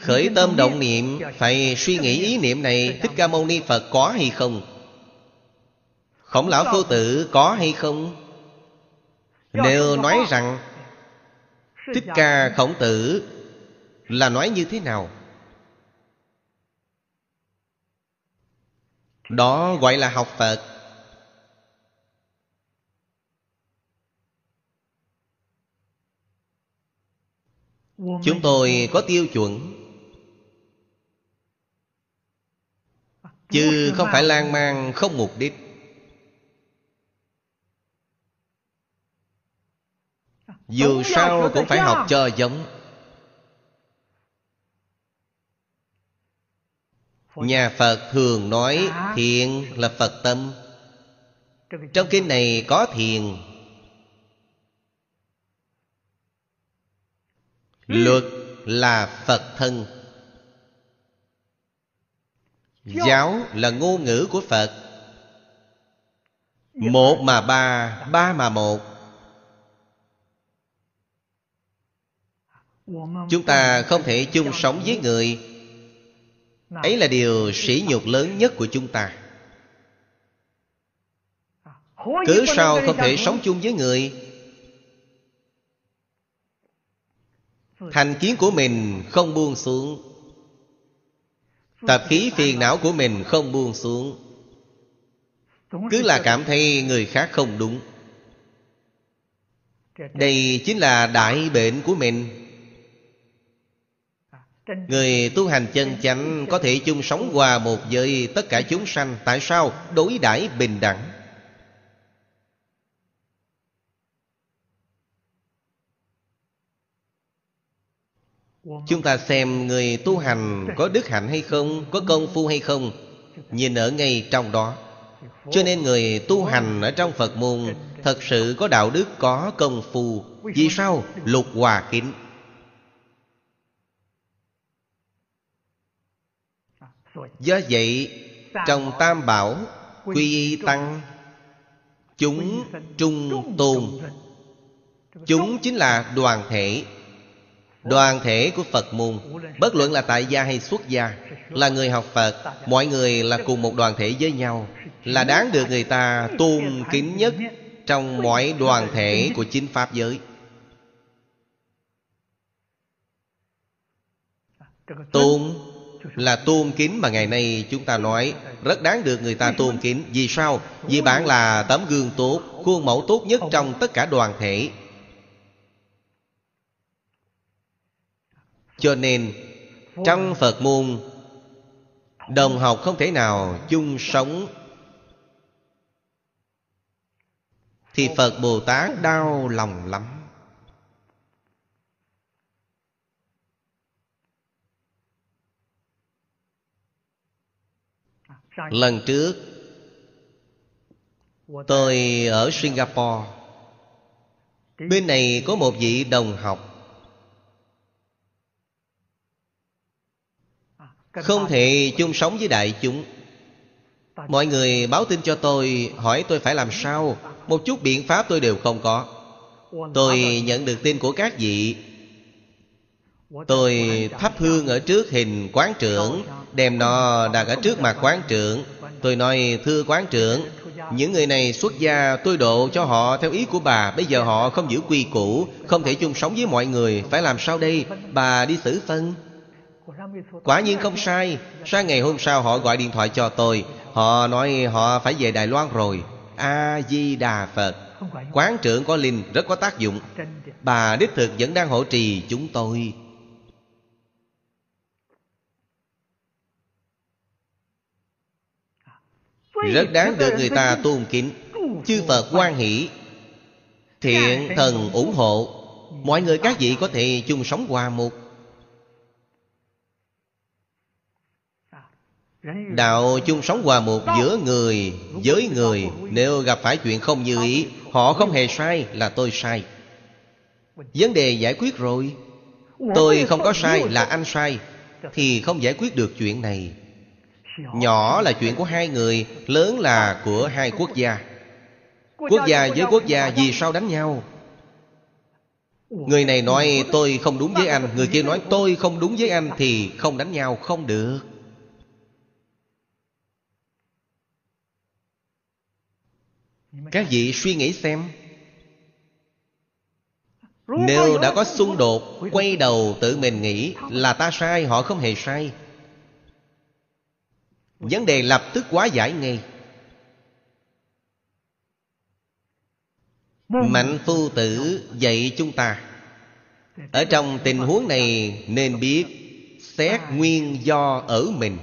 Khởi tâm động niệm, Phải suy nghĩ ý niệm này, Thích Ca Mâu Ni Phật có hay không Khổng lão phu tử có hay không? Nếu nói rằng Thích ca khổng tử Là nói như thế nào? Đó gọi là học Phật Chúng tôi có tiêu chuẩn Chứ không phải lan man không mục đích Dù sao cũng phải học cho giống. Nhà Phật thường nói thiện là Phật tâm. Trong kinh này có thiền. Luật là Phật thân Giáo là ngôn ngữ của Phật. Một mà ba, ba mà một. Chúng ta không thể chung sống với người. Ấy là điều sỉ nhục lớn nhất của chúng ta. Cứ sao không thể sống chung với người? Thành kiến của mình không buông xuống Tập khí phiền não của mình không buông xuống. Cứ là cảm thấy người khác không đúng. Đây chính là đại bệnh của mình. Người tu hành chân chánh Có thể chung sống hòa một với tất cả chúng sanh. Tại sao? Đối đãi bình đẳng. Chúng ta xem người tu hành có đức hạnh hay không Có công phu hay không Nhìn ở ngay trong đó. Cho nên người tu hành ở trong Phật môn Thật sự có đạo đức, có công phu. Vì sao? Lục hòa kính. Do vậy Trong Tam Bảo Quy y Tăng Chúng trung tôn. Chúng chính là đoàn thể. Đoàn thể của Phật môn, Bất luận là tại gia hay xuất gia, Là người học Phật, Mọi người là cùng một đoàn thể với nhau, Là đáng được người ta tôn kính nhất Trong mọi đoàn thể của chính Pháp giới. Tôn là tôn kính mà ngày nay chúng ta nói, Rất đáng được người ta tôn kính. Vì sao? Vì bạn là tấm gương tốt, Khuôn mẫu tốt nhất trong tất cả đoàn thể. Cho nên, Trong Phật môn, Đồng học không thể nào chung sống. Thì Phật Bồ Tát đau lòng lắm. Lần trước, Tôi ở Singapore. Bên này có một vị đồng học Không thể chung sống với đại chúng. Mọi người báo tin cho tôi Hỏi tôi phải làm sao. Một chút biện pháp tôi đều không có. Tôi nhận được tin của các vị. Tôi thắp hương ở trước hình quán trưởng Đem nó đặt ở trước mặt quán trưởng. Tôi nói thưa quán trưởng Những người này xuất gia tôi độ cho họ theo ý của bà. Bây giờ họ không giữ quy củ Không thể chung sống với mọi người. Phải làm sao đây? Bà đi xử phân Quả nhiên không sai Sáng ngày hôm sau họ gọi điện thoại cho tôi Họ nói họ phải về Đài Loan rồi A-di-đà Phật Quán trưởng có linh rất có tác dụng Bà đích thực vẫn đang hộ trì chúng tôi Rất đáng được người ta tôn kính Chư Phật quan hỷ Thiện thần ủng hộ Mọi người các vị có thể chung sống hòa một Đạo chung sống hòa một giữa người, với người. Nếu gặp phải chuyện không như ý, Họ không hề sai, là tôi sai. Vấn đề giải quyết rồi. Tôi không có sai, là anh sai. Thì không giải quyết được chuyện này. Nhỏ là chuyện của hai người, Lớn là của hai quốc gia. Quốc gia với quốc gia vì sao đánh nhau? Người này nói, tôi không đúng với anh. Người kia nói, tôi không đúng với anh Thì không đánh nhau, không được. Các vị suy nghĩ xem. Nếu đã có xung đột quay đầu tự mình nghĩ là ta sai họ không hề sai. Vấn đề lập tức quá giải ngay. Mạnh phu tử dạy chúng ta. Ở trong tình huống này nên biết xét nguyên do ở mình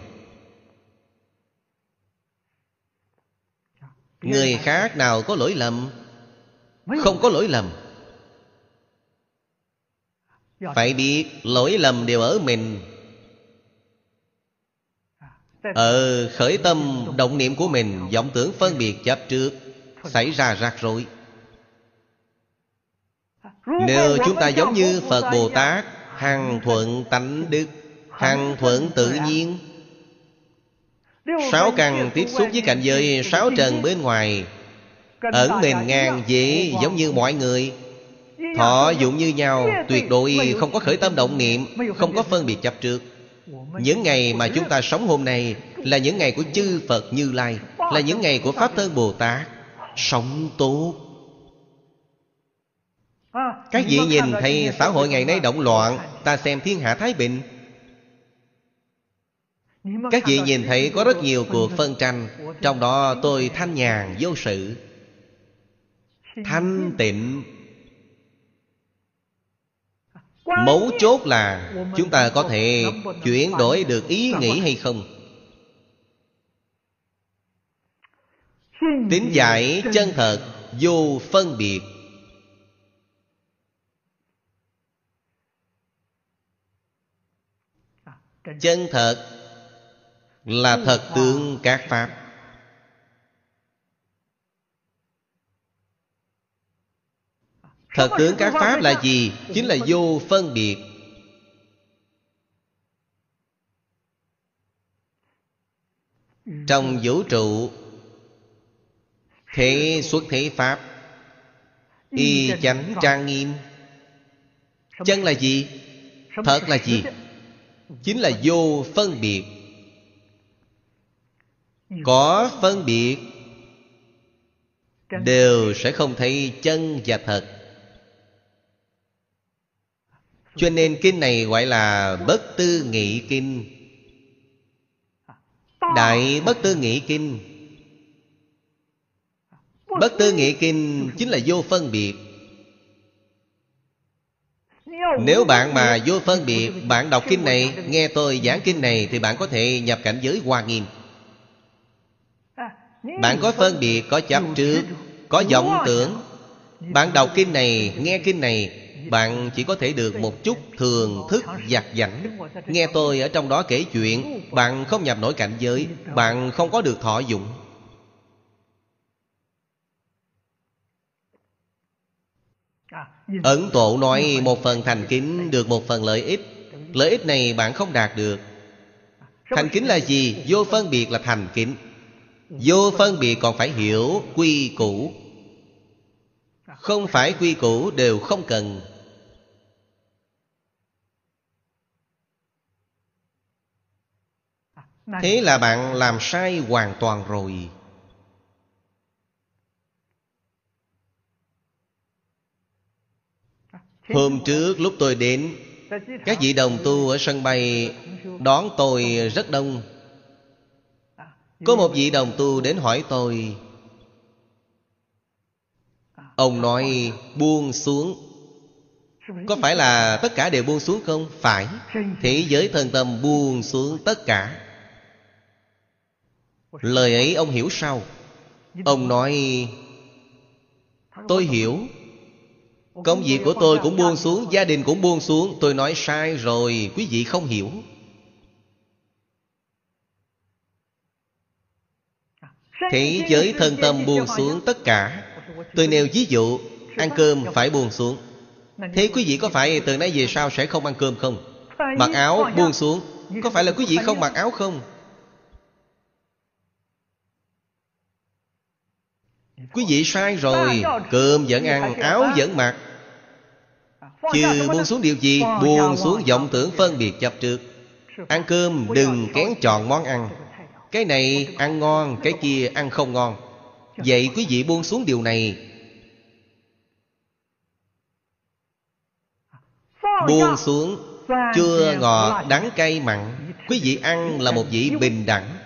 người khác nào có lỗi lầm? Không có lỗi lầm. Phải biết lỗi lầm đều ở mình. Ở khởi tâm động niệm của mình vọng tưởng phân biệt chấp trước xảy ra rắc rối. Nếu chúng ta giống như phật bồ tát hằng thuận tánh đức hằng thuận tự nhiên sáu căn tiếp xúc với cảnh giới sáu trần bên ngoài. Ẩn mình ngang dễ giống như mọi người. Thọ dụng như nhau Tuyệt đối không có khởi tâm động niệm Không có phân biệt chấp trước. Những ngày mà chúng ta sống hôm nay Là những ngày của chư Phật Như Lai Là những ngày của Pháp Thân Bồ Tát. Sống tốt. Các vị nhìn thấy xã hội ngày nay động loạn Ta xem thiên hạ Thái Bình Các vị nhìn thấy có rất nhiều cuộc phân tranh Trong đó tôi thanh nhàn vô sự. Thanh tịnh. Mấu chốt là Chúng ta có thể chuyển đổi được ý nghĩ hay không? Tín giải chân thật Vô phân biệt. Chân thật Là thật tướng các Pháp. Thật tướng các Pháp là gì? Chính là vô phân biệt. Trong vũ trụ Thế xuất thế Pháp Y chánh trang nghiêm. Chân là gì? Thật là gì? Chính là vô phân biệt có phân biệt, Đều sẽ không thấy chân và thật. Cho nên kinh này gọi là Bất Tư Nghị Kinh. Đại Bất Tư Nghị Kinh. Bất Tư Nghị Kinh chính là vô phân biệt. Nếu bạn mà vô phân biệt, Bạn đọc kinh này, Nghe tôi giảng kinh này, Thì bạn có thể nhập cảnh giới hoa nghiêm. Bạn có phân biệt, Có chấp trước, Có vọng tưởng. Bạn đọc kinh này, Nghe kinh này, bạn chỉ có thể được một chút thường thức giặt giảnh Nghe tôi ở trong đó kể chuyện, Bạn không nhập nổi cảnh giới, Bạn không có được thọ dụng. Ấn tổ nói một phần thành kính được một phần lợi ích. Lợi ích này bạn không đạt được. Thành kính là gì? Vô phân biệt là thành kính. Vô phân biệt còn phải hiểu quy củ. Không phải quy củ đều không cần. Thế là bạn làm sai hoàn toàn rồi. Hôm trước lúc tôi đến, các vị đồng tu ở sân bay đón tôi rất đông có một vị đồng tu đến hỏi tôi. Ông nói, buông xuống. Có phải là tất cả đều buông xuống không? Phải. Thế giới thân tâm buông xuống tất cả. Lời ấy ông hiểu sao? Ông nói, Tôi hiểu. Công việc của tôi cũng buông xuống, Gia đình cũng buông xuống. Tôi nói, sai rồi, Quý vị không hiểu. Thế giới thân tâm buông xuống tất cả. Tôi nêu ví dụ Ăn cơm phải buông xuống. Thế quý vị có phải từ nay về sau sẽ không ăn cơm không? Mặc áo buông xuống. Có phải là quý vị không mặc áo không? Quý vị sai rồi. Cơm vẫn ăn, áo vẫn mặc. Chứ buông xuống điều gì? Buông xuống vọng tưởng phân biệt chấp trước. Ăn cơm đừng kén chọn món ăn cái này ăn ngon Cái kia ăn không ngon. Vậy quý vị buông xuống điều này. Buông xuống Chua ngọt đắng cay mặn. Quý vị ăn là một vị bình đẳng.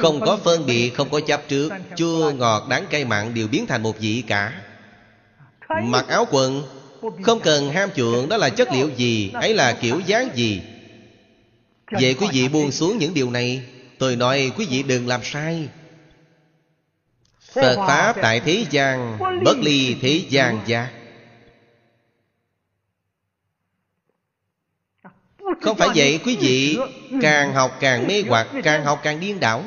Không có phân biệt, không có chấp trước. Chua ngọt đắng cay mặn đều biến thành một vị cả. Mặc áo quần Không cần ham chuộng đó là chất liệu gì? Ấy là kiểu dáng gì? Vậy quý vị buông xuống những điều này Tôi nói quý vị đừng làm sai. Phật Pháp tại thế gian Bất ly thế gian giác Không phải vậy quý vị Càng học càng mê hoặc Càng học càng điên đảo.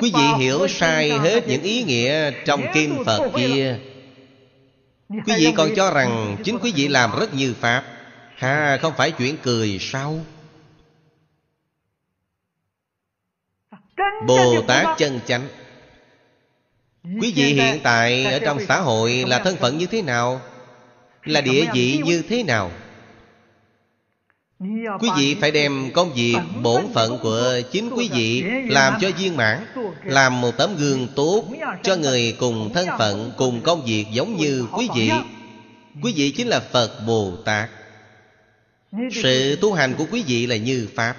Quý vị hiểu sai hết những ý nghĩa Trong kinh Phật kia. Quý vị còn cho rằng Chính quý vị làm rất như Pháp Ha không phải chuyện cười sao? Bồ Tát chân chánh. Quý vị hiện tại ở trong xã hội là thân phận như thế nào? Là địa vị như thế nào? Quý vị phải đem công việc bổn phận của chính quý vị Làm cho viên mãn Làm một tấm gương tốt Cho người cùng thân phận Cùng công việc giống như quý vị. Quý vị chính là Phật Bồ Tát Sự tu hành của quý vị là như Pháp.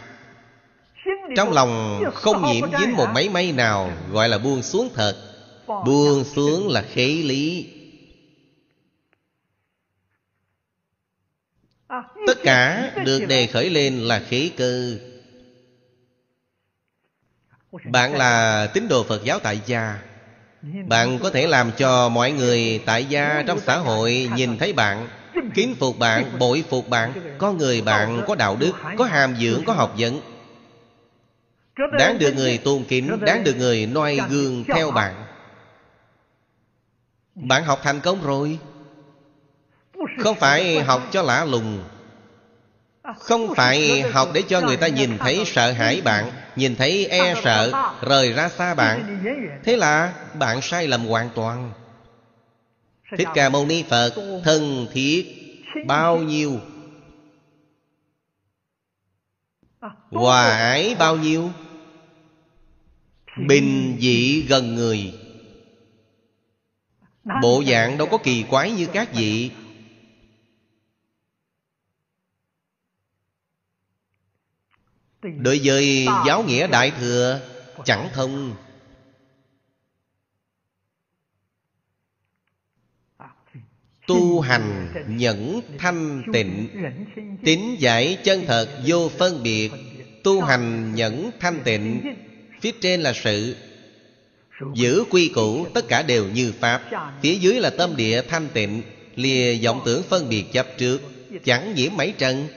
Trong lòng không nhiễm dính một mấy may nào Gọi là buông xuống thật. Buông xuống là khế lý. Tất cả được đề khởi lên là khế cơ. Bạn là tín đồ Phật giáo tại gia. Bạn có thể làm cho mọi người tại gia trong xã hội nhìn thấy bạn Kính phục bạn, bội phục bạn. Có người bạn có đạo đức, có hàm dưỡng, có học vấn. Đáng được người tôn kính Đáng được người noi gương theo bạn. Bạn học thành công rồi. Không phải học cho lạ lùng. Không phải học để cho người ta nhìn thấy sợ hãi bạn Nhìn thấy e sợ Rời ra xa bạn. Thế là bạn sai lầm hoàn toàn. Thích Ca Mâu Ni Phật Thân thiết Bao nhiêu? Hòa ái bao nhiêu? Bình dị gần người. Bộ dạng đâu có kỳ quái như các vị. Đối với giáo nghĩa đại thừa Chẳng thông Tu hành nhẫn thanh tịnh Tín giải chân thật vô phân biệt Tu hành nhẫn thanh tịnh Phía trên là sự. Giữ quy củ tất cả đều như Pháp. Phía dưới là tâm địa thanh tịnh Lìa vọng tưởng phân biệt chấp trước Chẳng nhiễm mấy trần.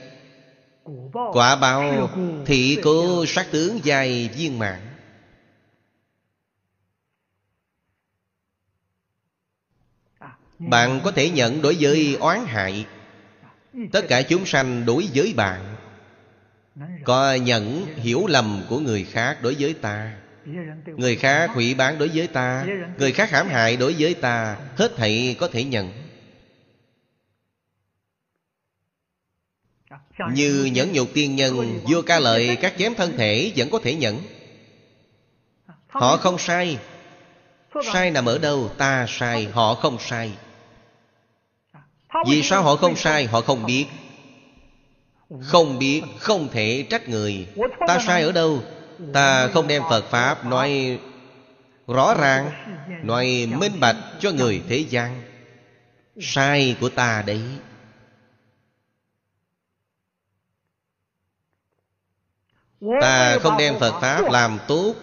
Quả báo thị cố sát tướng dài viên mạng Bạn có thể nhận đối với oán hại. Tất cả chúng sanh đối với bạn. Có nhận hiểu lầm của người khác đối với ta. Người khác hủy bán đối với ta. Người khác hãm hại đối với ta. Hết thảy có thể nhận. Như nhẫn nhục tiên nhân Vua ca lợi, các chém thân thể Vẫn có thể nhẫn Họ không sai. Sai nằm ở đâu? Ta sai, Họ không sai. Vì sao họ không sai Họ không biết? Không biết Không thể trách người. Ta sai ở đâu? Ta không đem Phật Pháp nói rõ ràng Nói minh bạch cho người thế gian. Sai của ta đấy. Ta không đem Phật Pháp làm tốt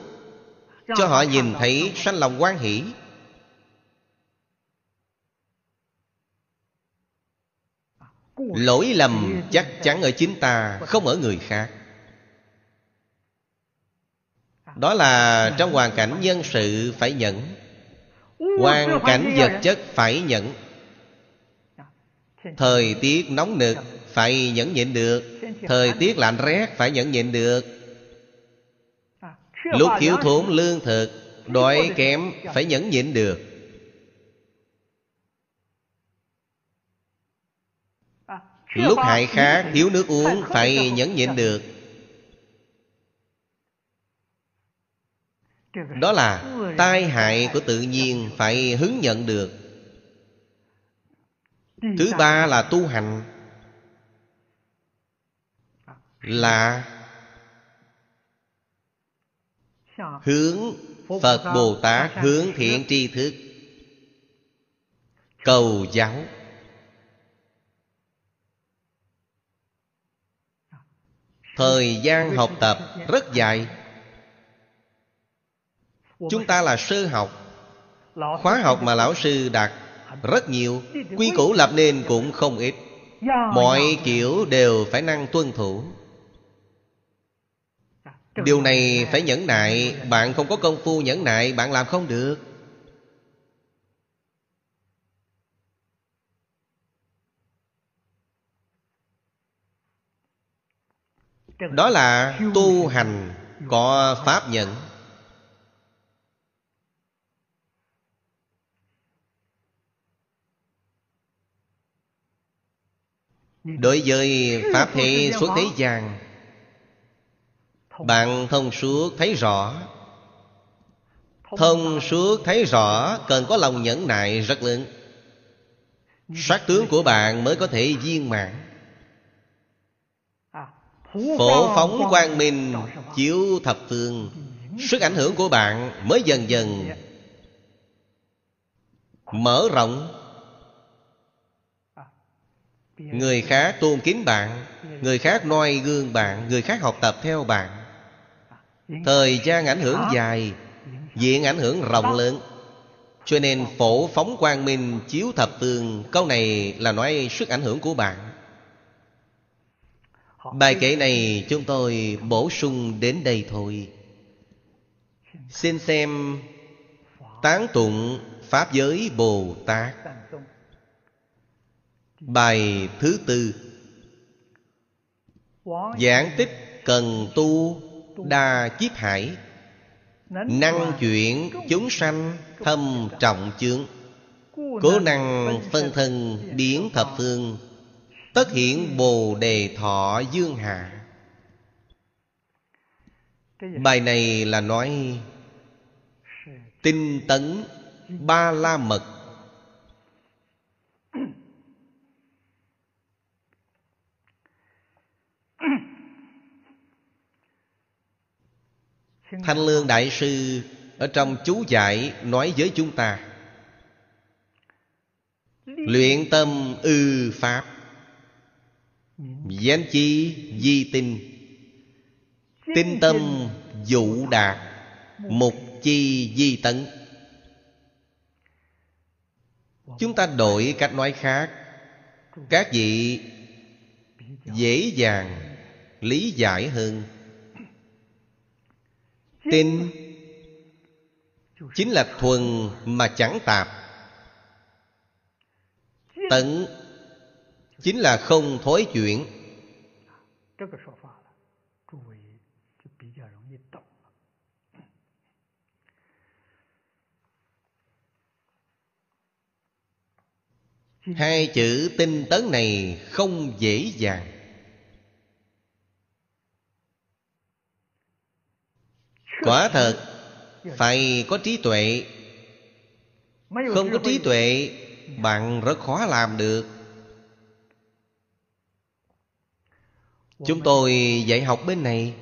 Cho họ nhìn thấy sanh lòng quan hỷ Lỗi lầm chắc chắn ở chính ta, Không ở người khác. Đó là trong hoàn cảnh nhân sự phải nhận. Hoàn cảnh vật chất phải nhận. Thời tiết nóng nực phải nhẫn nhịn được. Thời tiết lạnh rét phải nhẫn nhịn được. Lúc thiếu thốn lương thực, Đói kém phải nhẫn nhịn được. Lúc hại khác thiếu nước uống Phải nhẫn nhịn được. Đó là tai hại của tự nhiên phải hứng nhận được. Thứ ba là tu hành. Là hướng phật bồ tát hướng thiện tri thức. Cầu giáo thời gian học tập rất dài. Chúng ta là sư học. Khóa học mà lão sư đặt rất nhiều. Quy củ lập nên cũng không ít. Mọi kiểu đều phải năng tuân thủ. Điều này phải nhẫn nại. Bạn không có công phu nhẫn nại, bạn làm không được. Đó là tu hành có pháp nhận đối với pháp thế xuất thế gian, bạn thông suốt thấy rõ. Thông suốt thấy rõ, cần có lòng nhẫn nại rất lớn. Sát tướng của bạn mới có thể viên mãn phổ phóng quang minh chiếu thập phương. Sức ảnh hưởng của bạn mới dần dần mở rộng. Người khác tôn kính bạn người khác noi gương bạn người khác học tập theo bạn. Thời gian ảnh hưởng dài diện ảnh hưởng rộng lớn. Cho nên phổ phóng quang minh chiếu thập phương câu này là nói sức ảnh hưởng của bạn bài kể này chúng tôi bổ sung đến đây thôi. Xin xem tán tụng pháp giới bồ tát. Bài thứ tư. Giảng tích cần tu đa kiếp hải. Năng chuyển chúng sanh thâm trọng chướng. Cố năng phân thân biến thập phương tất hiện bồ đề thọ dương hạ bài này là nói tinh tấn ba la mật. Thanh lương đại sư ở trong chú giải nói với chúng ta. Luyện tâm ư pháp danh chi di tinh. Tinh tâm dụ đạt mục chi di tấn. Chúng ta đổi cách nói khác. Các vị dễ dàng lý giải hơn. Tin chính là thuần mà chẳng tạp. Tận chính là không thối chuyển. Hai chữ tinh tấn này không dễ dàng. Quả thật, phải có trí tuệ. Không có trí tuệ, bạn rất khó làm được. Chúng tôi dạy học bên này.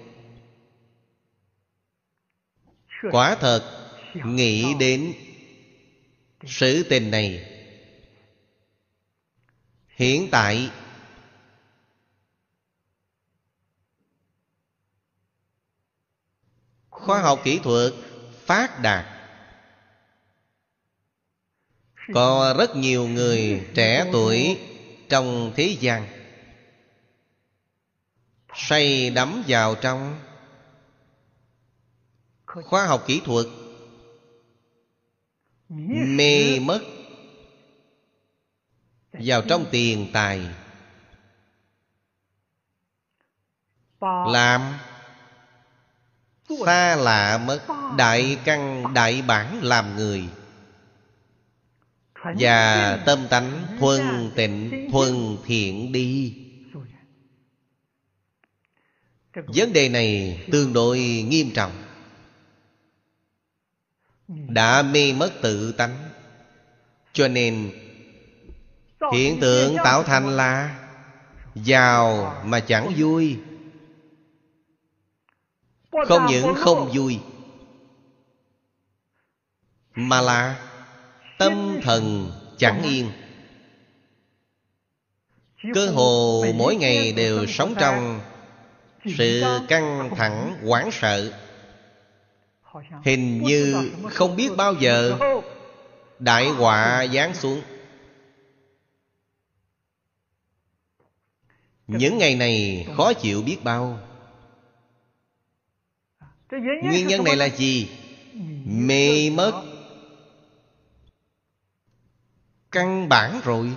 Quả thật, nghĩ đến sự tình này. Hiện tại, khoa học kỹ thuật phát đạt. Có rất nhiều người trẻ tuổi trong thế gian say đắm vào trong khoa học kỹ thuật. Mê mất vào trong tiền tài. Làm xa lạ mất đại căn, đại bản làm người. Và tâm tánh thuần tịnh, thuần thiện đi vấn đề này tương đối nghiêm trọng. Đã mê mất tự tánh. Cho nên, hiện tượng tạo thành là giàu mà chẳng vui. Không những không vui, mà là tâm thần chẳng yên. Cơ hồ mỗi ngày đều sống trong sự căng thẳng hoảng sợ hình như không biết bao giờ đại họa giáng xuống. Những ngày này khó chịu biết bao. Nguyên nhân này là gì? Mê mất. Căn bản rồi.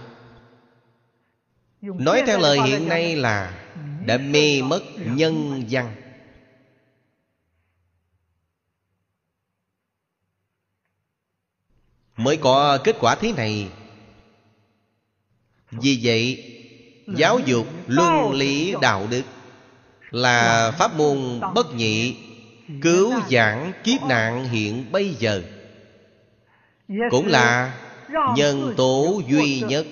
Nói theo lời hiện nay là đã mê mất nhân văn. Mới có kết quả thế này. Vì vậy, giáo dục luân lý đạo đức là pháp môn bất nhị cứu giảng kiếp nạn hiện bây giờ. Cũng là nhân tố duy nhất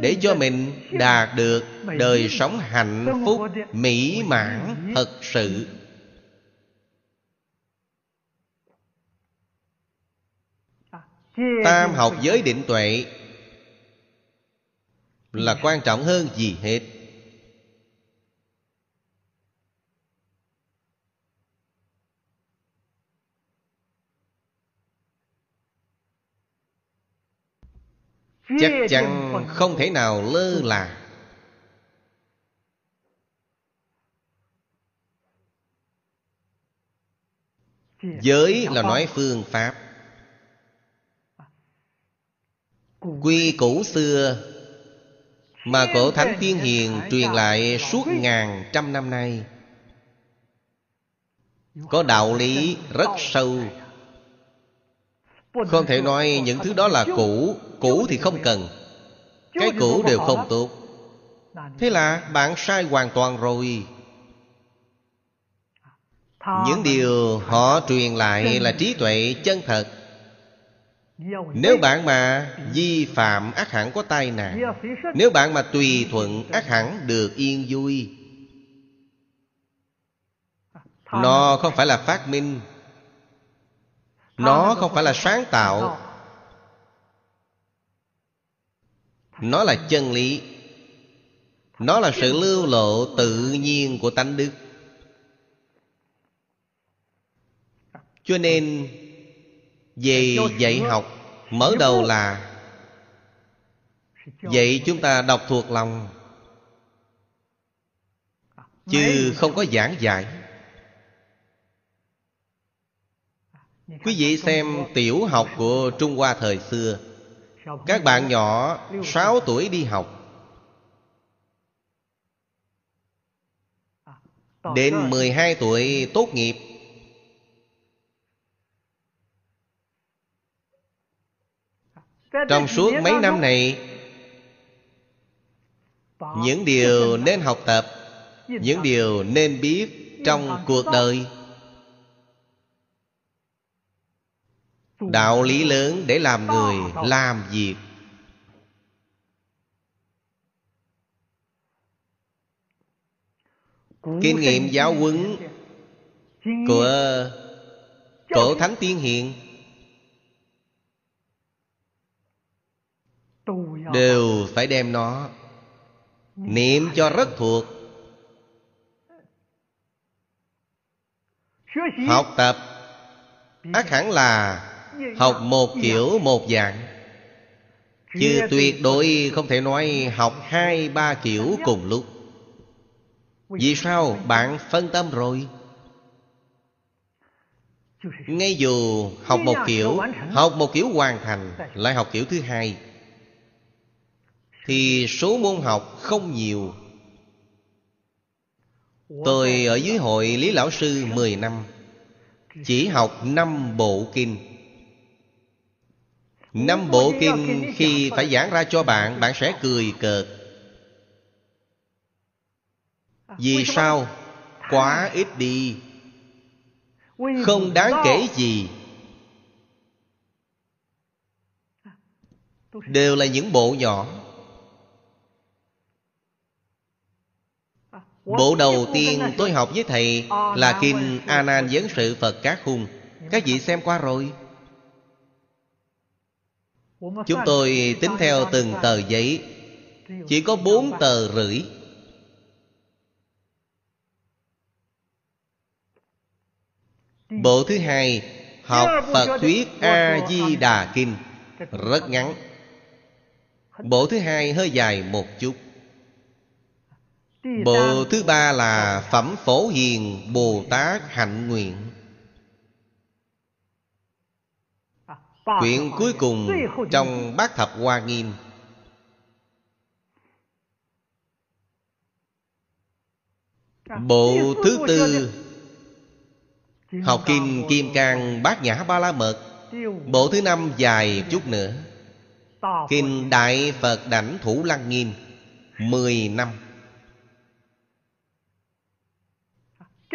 để cho mình đạt được đời sống hạnh phúc mỹ mãn thật sự. Tam học giới định tuệ là quan trọng hơn gì hết. Chắc chắn không thể nào lơ là giới là nói phương pháp. Quy củ xưa mà cổ thánh tiên hiền truyền lại suốt ngàn trăm năm nay. Có đạo lý rất sâu. Không thể nói những thứ đó là cũ Cũ thì không cần. Cái cũ đều không tốt. Thế là bạn sai hoàn toàn rồi Những điều họ truyền lại là trí tuệ chân thật. Nếu bạn mà vi phạm ác hẳn có tai nạn Nếu bạn mà tùy thuận ác hẳn được yên vui. Nó không phải là phát minh. Nó không phải là sáng tạo. Nó là chân lý. Nó là sự lưu lộ tự nhiên của tánh đức cho nên về dạy học mở đầu là vậy chúng ta đọc thuộc lòng. Chứ không có giảng giải Quý vị xem tiểu học của Trung Hoa thời xưa. Các bạn nhỏ 6 tuổi đi học. Đến 12 tuổi tốt nghiệp Trong suốt mấy năm này Những điều nên học tập Những điều nên biết trong cuộc đời đạo lý lớn để làm người làm việc kinh nghiệm giáo huấn của cổ thánh tiên hiện đều phải đem nó niệm cho rất thuộc. Học tập ác hẳn là Học một kiểu một dạng. Chứ tuyệt đối không thể nói học hai ba kiểu cùng lúc. Vì sao bạn phân tâm rồi? Ngay dù học một kiểu Học một kiểu hoàn thành Lại học kiểu thứ hai thì số môn học không nhiều. Tôi ở dưới hội Lý Lão Sư 10 năm, Chỉ học năm bộ kinh. Năm bộ kinh khi phải giảng ra cho bạn Bạn sẽ cười cợt. Vì sao? Quá ít đi. Không đáng kể gì. Đều là những bộ nhỏ. Bộ đầu tiên tôi học với thầy Là Kinh A Nan Vấn Sự Phật Các Hùng Các vị xem qua rồi. Chúng tôi tính theo từng tờ giấy. Chỉ có bốn tờ rưỡi. Bộ thứ hai Học Phật Thuyết A-di-đà Kinh. Rất ngắn. Bộ thứ hai hơi dài một chút Bộ thứ ba là Phẩm Phổ Hiền, Bồ Tát Hạnh Nguyện. Quyển cuối cùng trong Bát Thập Hoa Nghiêm. Bộ thứ tư, Học kim Kim Cang Bát Nhã Ba La Mật. Bộ thứ năm dài chút nữa. Kinh Đại Phật Đảnh Thủ Lăng Nghiêm, Mười năm.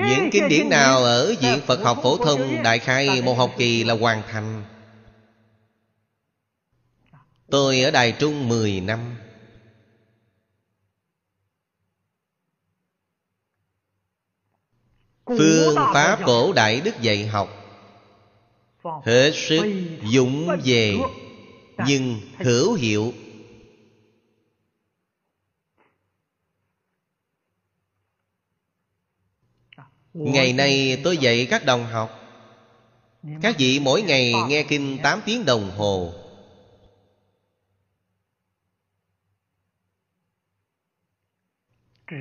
Những kinh điển nào ở Viện Phật học Phổ thông Đại khai một học kỳ là hoàn thành? Tôi ở Đài Trung 10 năm. Phương pháp cổ đại đức dạy học. Hết sức dũng về Nhưng hữu hiệu Ngày nay tôi dạy các đồng học. Các vị mỗi ngày nghe kinh 8 tiếng đồng hồ.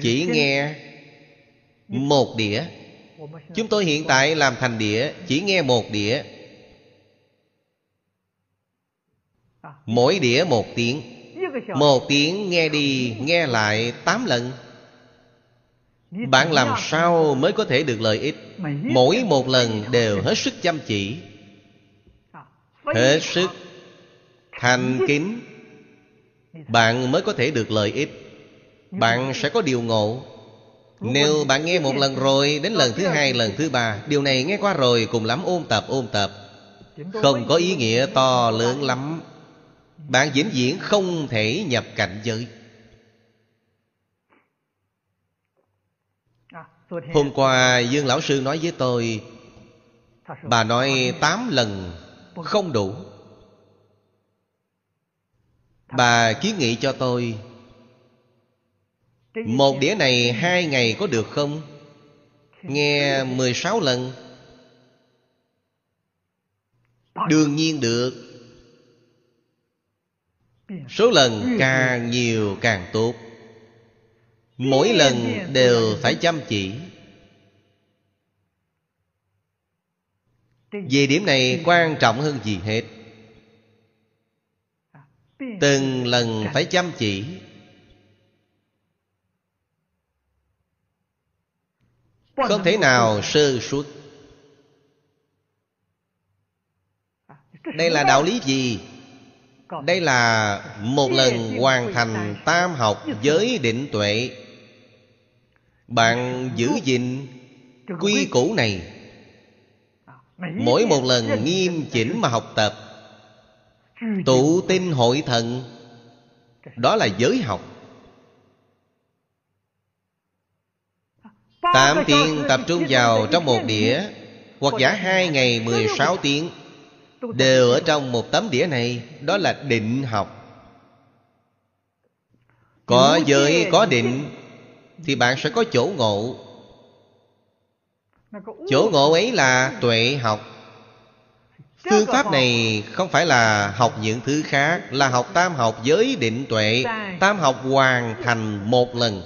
Chỉ nghe một đĩa. Chúng tôi hiện tại làm thành đĩa, Chỉ nghe một đĩa. Mỗi đĩa một tiếng. Một tiếng nghe đi, nghe lại tám lần. Bạn làm sao mới có thể được lợi ích? Mỗi một lần đều hết sức chăm chỉ. Hết sức thành kính. Bạn mới có thể được lợi ích. Bạn sẽ có điều ngộ. Nếu bạn nghe một lần rồi Đến lần thứ hai, lần thứ ba Điều này nghe qua rồi cùng lắm ôn tập ôn tập. Không có ý nghĩa to lớn lắm. Bạn vĩnh viễn không thể nhập cảnh giới. Hôm qua Dương Lão Sư nói với tôi, Bà nói tám lần không đủ. Bà kiến nghị cho tôi, một đĩa này hai ngày có được không? Nghe 16 lần. Đương nhiên được. Số lần càng nhiều càng tốt. Mỗi lần đều phải chăm chỉ. Về điểm này quan trọng hơn gì hết? Từng lần phải chăm chỉ. Không thể nào sơ suất? Đây là đạo lý gì? Đây là một lần hoàn thành tam học giới định tuệ bạn giữ gìn quy củ này. Mỗi một lần nghiêm chỉnh mà học tập, Tụ tinh hội thần, Đó là giới học. Tám tiếng tập trung vào trong một đĩa, Hoặc giả hai ngày 16 tiếng, Đều ở trong một tấm đĩa này, Đó là định học. Có giới, có định thì bạn sẽ có chỗ ngộ. Chỗ ngộ ấy là tuệ học. Phương pháp này không phải là học những thứ khác, Là học tam học giới định tuệ. Tam học hoàn thành một lần.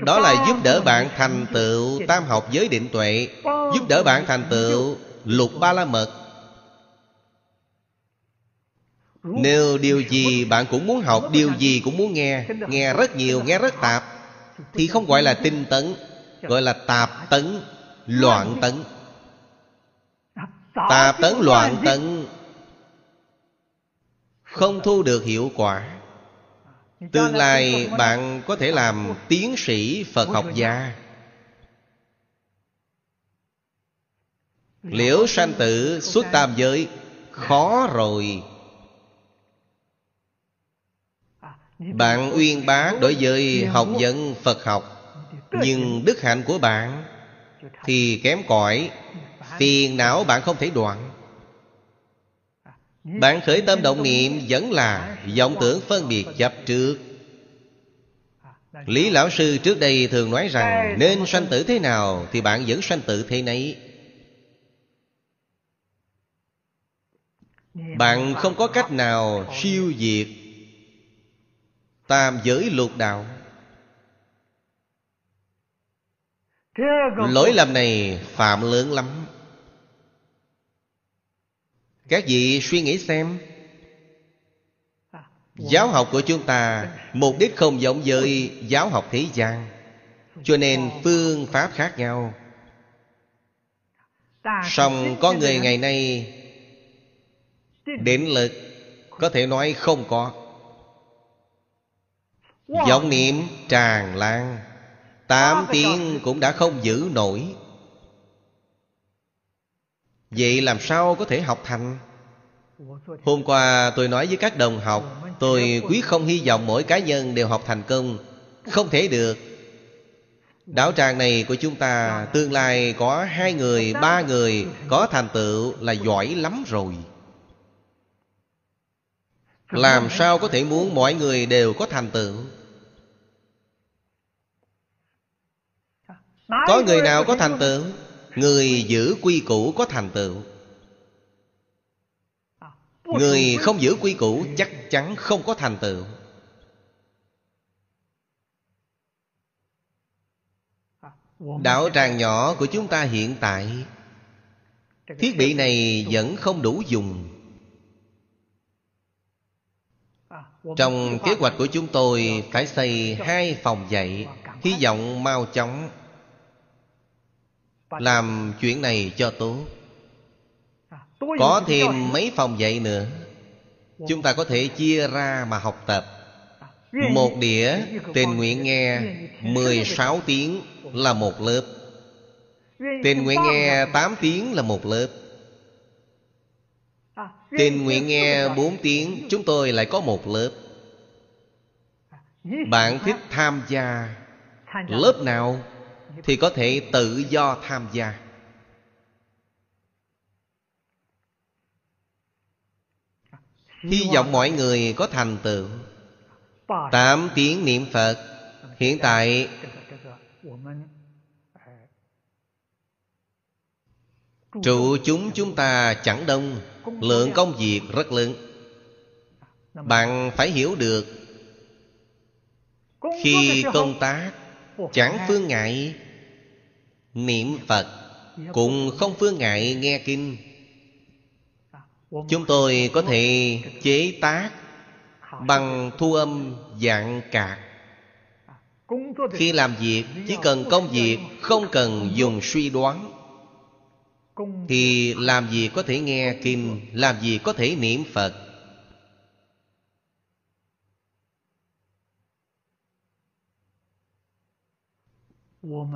Đó là giúp đỡ bạn thành tựu tam học giới định tuệ, Giúp đỡ bạn thành tựu lục ba la mật. Nếu điều gì bạn cũng muốn học Điều gì cũng muốn nghe Nghe rất nhiều, nghe rất tạp Thì không gọi là tinh tấn Gọi là tạp tấn, loạn tấn. Tạp tấn, loạn tấn Không thu được hiệu quả. Tương lai bạn có thể làm tiến sĩ Phật học gia. Liễu sanh tử xuất tam giới Khó rồi. Bạn uyên bá đối với học vấn Phật học, Nhưng đức hạnh của bạn Thì kém cỏi, Phiền não bạn không thể đoạn. Bạn khởi tâm động niệm Vẫn là vọng tưởng phân biệt chấp trước. Lý Lão Sư trước đây thường nói rằng, Nên sanh tử thế nào Thì bạn vẫn sanh tử thế nấy. Bạn không có cách nào siêu diệt Tam giới lục đạo. Lỗi lầm này phạm lớn lắm. Các vị suy nghĩ xem. Giáo học của chúng ta, Mục đích không giống với giáo học thế gian. Cho nên phương pháp khác nhau. Song có người ngày nay, đến lực Có thể nói không có vọng niệm tràn lan Tám tiếng cũng đã không giữ nổi. Vậy làm sao có thể học thành? Hôm qua tôi nói với các đồng học Tôi quyết không hy vọng mỗi cá nhân đều học thành công. Không thể được. Đạo tràng này của chúng ta Tương lai có hai người, ba người Có thành tựu là giỏi lắm rồi Làm sao có thể muốn mọi người đều có thành tựu? Có người nào có thành tựu? Người giữ quy củ có thành tựu. Người không giữ quy củ chắc chắn không có thành tựu. Đạo tràng nhỏ của chúng ta hiện tại Thiết bị này vẫn không đủ dùng Trong kế hoạch của chúng tôi Phải xây hai phòng dạy, Hy vọng mau chóng Làm chuyện này cho tốt. Có thêm mấy phòng dạy nữa, Chúng ta có thể chia ra mà học tập. Một đĩa tình nguyện nghe 16 tiếng là một lớp. Tình nguyện nghe 8 tiếng là một lớp. Tình nguyện nghe 4 tiếng Chúng tôi lại có một lớp. Bạn thích tham gia. Lớp nào Thì có thể tự do tham gia. Hy vọng mọi người có thành tựu. Tám tiếng niệm Phật. Hiện tại Trụ chúng chúng ta chẳng đông Lượng công việc rất lớn. Bạn phải hiểu được Khi công tác Chẳng phương ngại Niệm Phật Cũng không phương ngại nghe kinh. Chúng tôi có thể chế tác Bằng thu âm dạng cạc. Khi làm việc Chỉ cần công việc Không cần dùng suy đoán Thì làm gì có thể nghe kinh Làm gì có thể niệm Phật?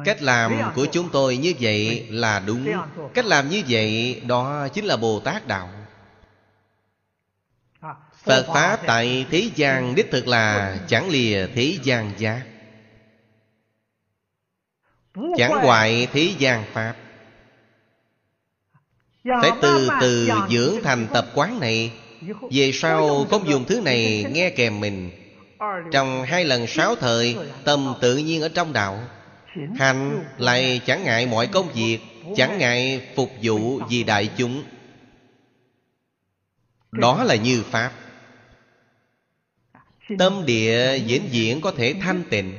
Cách làm của chúng tôi như vậy là đúng. Cách làm như vậy đó chính là Bồ Tát Đạo. Phật Pháp tại thế gian đích thực là chẳng lìa thế gian giác. Chẳng hoại thế gian Pháp Phải từ từ dưỡng thành tập quán này Về sau không dùng thứ này nghe kèm mình. Trong hai lần sáu thời Tâm tự nhiên ở trong đạo. Hành lại chẳng ngại mọi công việc Chẳng ngại phục vụ vì đại chúng. Đó là như Pháp. Tâm địa diễn diễn có thể thanh tịnh.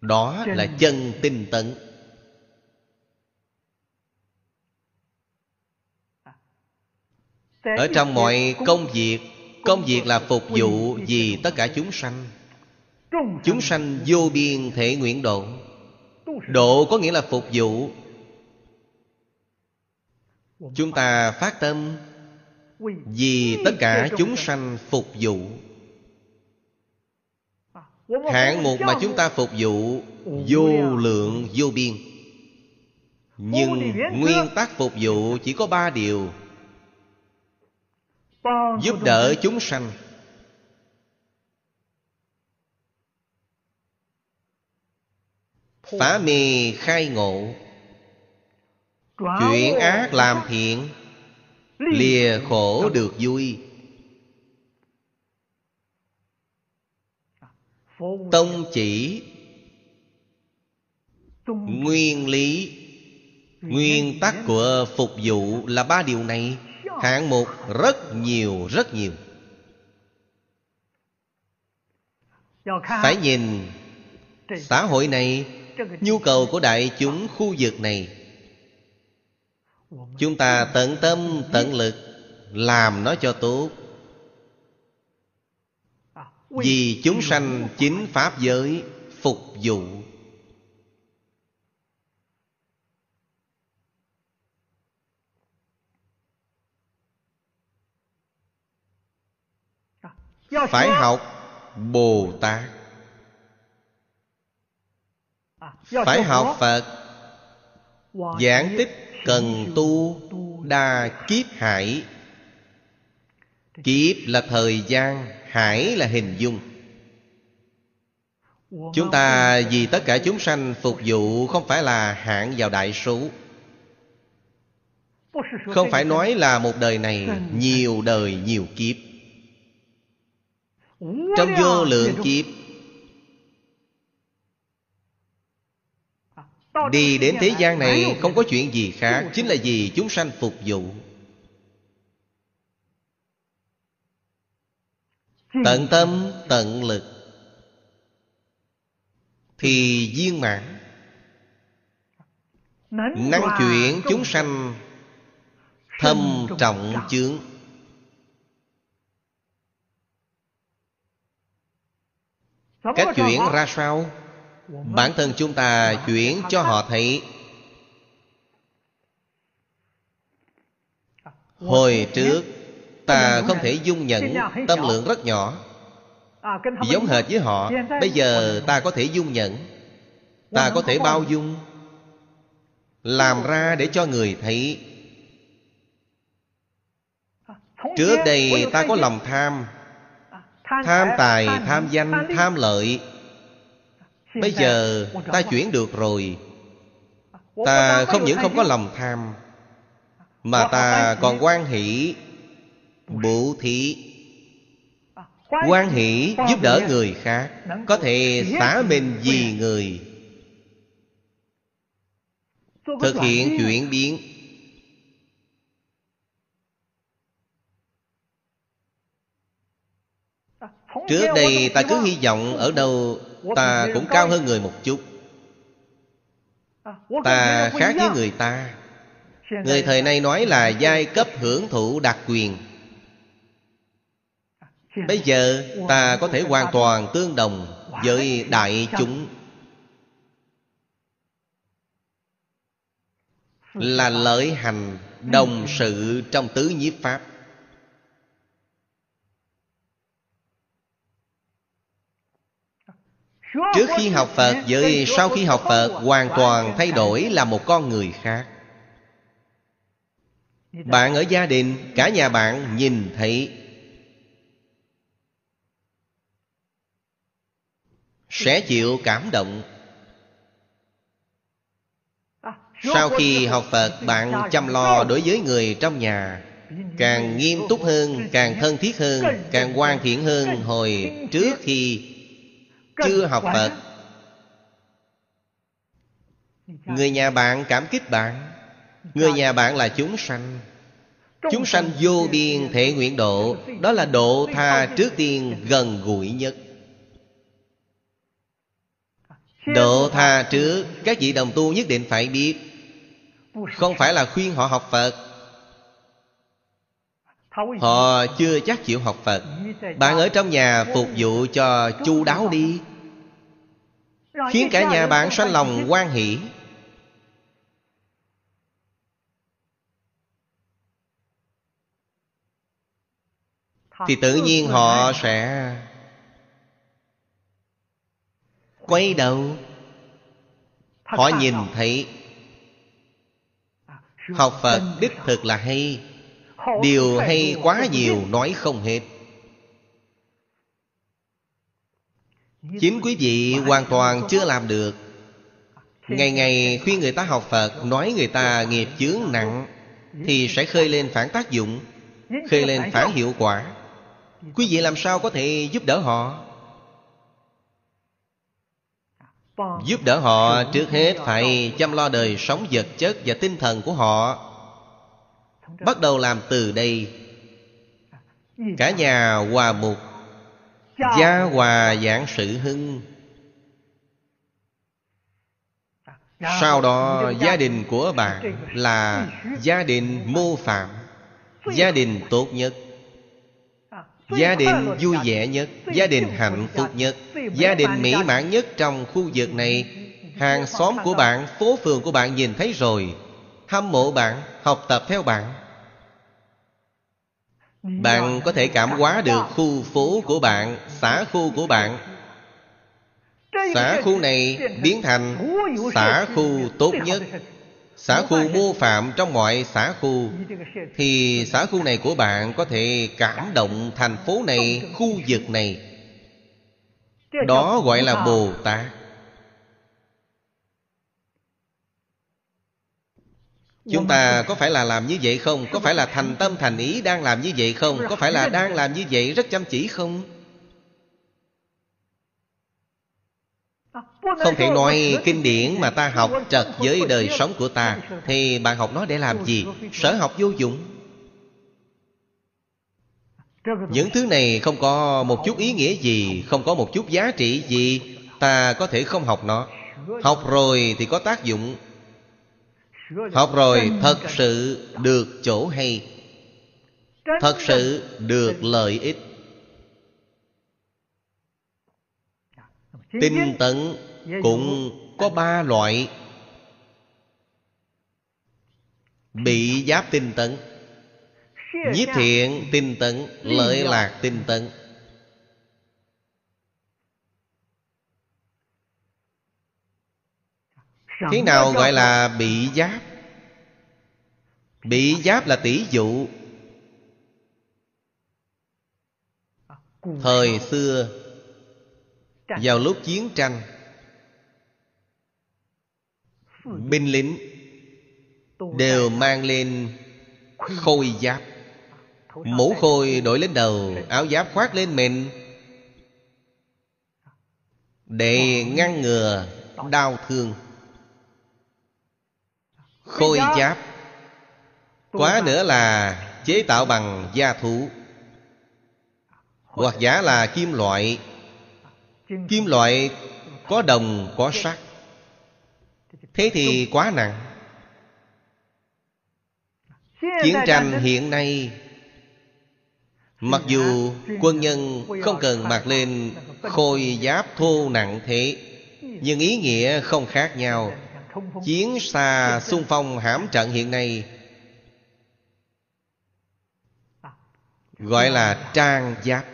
Đó là chân tinh tấn Ở trong mọi công việc Công việc là phục vụ vì tất cả chúng sanh. Chúng sanh vô biên thể nguyện độ. Độ có nghĩa là phục vụ. Chúng ta phát tâm Vì tất cả chúng sanh phục vụ. Hạng mục mà chúng ta phục vụ Vô lượng vô biên. Nhưng nguyên tắc phục vụ chỉ có ba điều Giúp đỡ chúng sanh. Phá mê khai ngộ. Chuyển ác làm thiện. Lìa khổ được vui. Tông chỉ. Nguyên lý. Nguyên tắc của phục vụ là ba điều này Hạng mục rất nhiều rất nhiều. Phải nhìn, xã hội này, Nhu cầu của đại chúng khu vực này. Chúng ta tận tâm, tận lực Làm nó cho tốt. Vì chúng sanh chính Pháp giới Phục vụ Phải học Bồ Tát. Phải học Phật. Giảng tích cần tu đa kiếp hải. Kiếp là thời gian Hải là hình dung. Chúng ta vì tất cả chúng sanh phục vụ Không phải là hạn vào đại số. Không phải nói là một đời này Nhiều đời nhiều kiếp Trong vô lượng kiếp Đi đến thế gian này không có chuyện gì khác Chính là vì chúng sanh phục vụ. Tận tâm, tận lực Thì viên mãn. Năng chuyển chúng sanh Thâm trọng. chướng Cách chuyển ra sao? Bản thân chúng ta chuyển cho họ thấy. Hồi trước Ta không thể dung nhận Tâm lượng rất nhỏ. Giống hệt với họ. Bây giờ ta có thể dung nhận. Ta có thể bao dung. Làm ra để cho người thấy. Trước đây ta có lòng tham Tham tài, tham danh, tham lợi. Bây giờ ta chuyển được rồi. Ta không những không có lòng tham Mà ta còn quan hỷ Bố thí. Quan hỷ giúp đỡ người khác Có thể xả mình vì người. Thực hiện chuyển biến Trước đây ta cứ hy vọng ở đâu Ta cũng cao hơn người một chút. Ta khác với người ta. Người thời nay nói là giai cấp hưởng thụ đặc quyền. Bây giờ ta có thể hoàn toàn tương đồng với đại chúng. Là lợi hành đồng sự trong tứ nhiếp Pháp Trước khi học Phật với sau khi học Phật, Hoàn toàn thay đổi là một con người khác. Bạn ở gia đình, Cả nhà bạn nhìn thấy Sẽ chịu cảm động. Sau khi học Phật, Bạn chăm lo đối với người trong nhà. Càng nghiêm túc hơn, Càng thân thiết hơn, Càng hoàn thiện hơn Hồi trước khi chưa học Phật. Người nhà bạn cảm kích bạn. Người nhà bạn là chúng sanh. Chúng sanh vô biên thể nguyện độ. Đó là độ tha trước tiên gần gũi nhất. Độ tha trước Các vị đồng tu nhất định phải biết. Không phải là khuyên họ học Phật Họ chưa chắc chịu học Phật. Bạn ở trong nhà phục vụ cho chu đáo đi. Khiến cả nhà bạn sanh lòng quan hỷ. Thì tự nhiên họ sẽ Quay đầu. Họ nhìn thấy Học Phật đích thực là hay Điều hay quá nhiều nói không hết. Chính quý vị hoàn toàn chưa làm được. Ngày ngày khuyên người ta học Phật Nói người ta nghiệp chướng nặng Thì sẽ khơi lên phản tác dụng Khơi lên phản hiệu quả. Quý vị làm sao có thể giúp đỡ họ? Giúp đỡ họ trước hết phải chăm lo đời sống vật chất và tinh thần của họ Bắt đầu làm từ đây. Cả nhà hòa mục Gia hòa giảng sự hưng. Sau đó gia đình của bạn là gia đình mô phạm. Gia đình tốt nhất. Gia đình vui vẻ nhất. Gia đình hạnh phúc nhất. Gia đình mỹ mãn nhất trong khu vực này. Hàng xóm của bạn Phố phường của bạn nhìn thấy rồi Hâm mộ bạn Học tập theo bạn. Bạn có thể cảm hóa được khu phố của bạn Xã khu của bạn. Xã khu này biến thành xã khu tốt nhất. Xã khu mô phạm trong mọi xã khu Thì xã khu này của bạn có thể cảm động thành phố này, khu vực này. Đó gọi là Bồ Tát. Chúng ta có phải là làm như vậy không? Có phải là thành tâm thành ý đang làm như vậy không? Có phải là đang làm như vậy rất chăm chỉ không? Không thể nói kinh điển mà ta học trật với đời sống của ta Thì bạn học nó để làm gì? Sở học vô dụng. Những thứ này không có một chút ý nghĩa gì Không có một chút giá trị gì. Ta có thể không học nó. Học rồi thì có tác dụng Học rồi thật sự được chỗ hay? Thật sự được lợi ích. Tinh tấn cũng có ba loại. Bị giáp tinh tấn Nhiếp thiện tinh tấn Lợi lạc tinh tấn Thế nào gọi là bị giáp? Bị giáp là tỷ dụ. Thời xưa Vào lúc chiến tranh Binh lính Đều mang lên khôi giáp. Mũ khôi đội lên đầu Áo giáp khoác lên mình. Để ngăn ngừa đau thương Khôi giáp. Quá nữa là chế tạo bằng da thú. Hoặc giả là kim loại. Kim loại có đồng có sắt Thế thì quá nặng. Chiến tranh hiện nay Mặc dù quân nhân không cần mặc lên khôi giáp thô nặng thế Nhưng ý nghĩa không khác nhau Chiến xa xung phong hãm trận hiện nay. Gọi là trang giáp.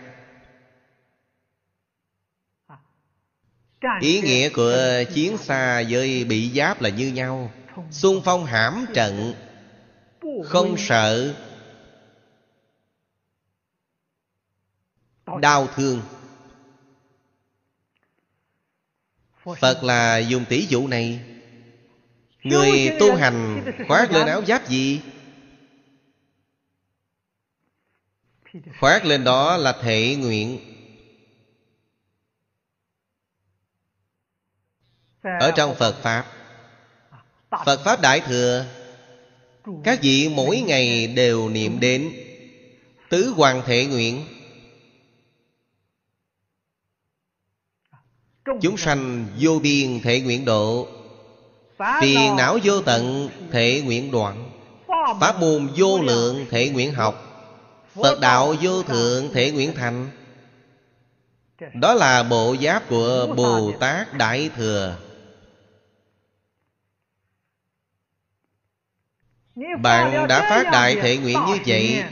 Ý nghĩa của chiến xa với bị giáp là như nhau. Xung phong hãm trận. Không sợ. Đau thương. Phật là dùng tỷ dụ này Người tu hành khoác lên áo giáp gì? Khoác lên đó là thể nguyện. Ở trong Phật Pháp. Phật Pháp Đại Thừa Các vị mỗi ngày đều niệm đến Tứ Hoàng Thể Nguyện. Chúng sanh vô biên thể nguyện độ Phiền não vô tận thể nguyện đoạn. Pháp môn vô lượng. thể nguyện học. Phật đạo vô thượng thể nguyện thành. Đó là bộ giáp của Bồ Tát Đại Thừa. Bạn đã phát đại thể nguyện như vậy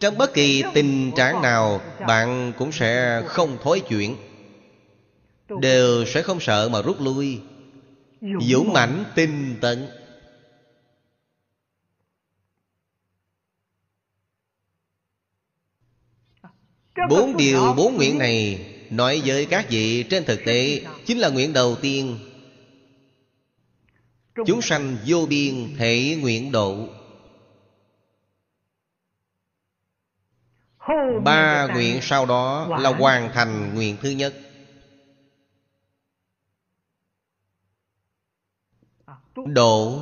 Trong bất kỳ tình trạng nào Bạn cũng sẽ không thối chuyển. Đều sẽ không sợ mà rút lui dũng mãnh tinh tận. Bốn điều bốn nguyện này nói với các vị trên thực tế chính là nguyện đầu tiên. Chúng sanh vô biên thể nguyện độ. Ba nguyện sau đó là hoàn thành nguyện thứ nhất. Độ.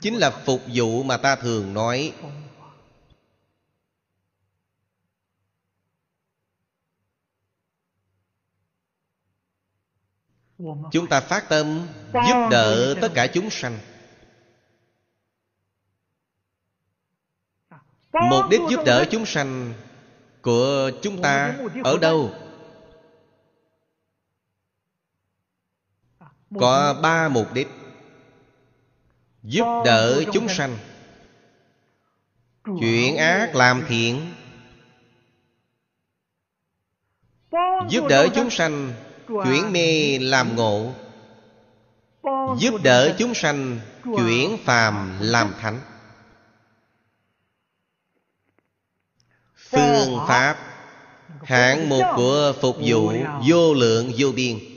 Chính là phục vụ mà ta thường nói. Chúng ta phát tâm giúp đỡ tất cả chúng sanh. Mục đích giúp đỡ chúng sanh Của chúng ta ở đâu? Có ba mục đích. Giúp đỡ chúng sanh. Chuyện ác làm thiện. Giúp đỡ chúng sanh. Chuyển mê làm ngộ. Giúp đỡ chúng sanh. Chuyển phàm làm thánh. Phương pháp. Hạng mục của phục vụ Vô lượng vô biên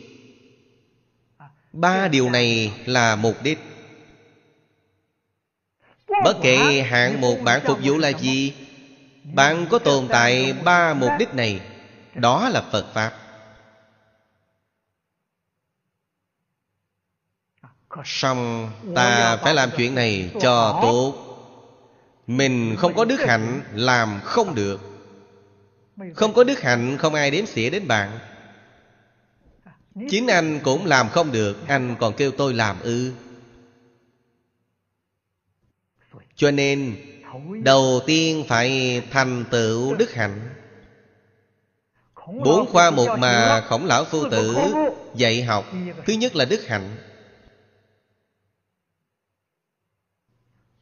Ba điều này là mục đích. Bất kể hạng mục bạn phục vụ là gì, Bạn có tồn tại ba mục đích này. Đó là Phật Pháp. Xong, ta phải làm chuyện này cho tốt. Mình không có đức hạnh, làm không được. Không có đức hạnh, không ai đếm xỉa đến bạn. Chính anh cũng làm không được, Anh còn kêu tôi làm ư. Cho nên, Đầu tiên phải thành tựu đức hạnh. Bốn khoa mục mà khổng lão phu tử dạy học, Thứ nhất là đức hạnh.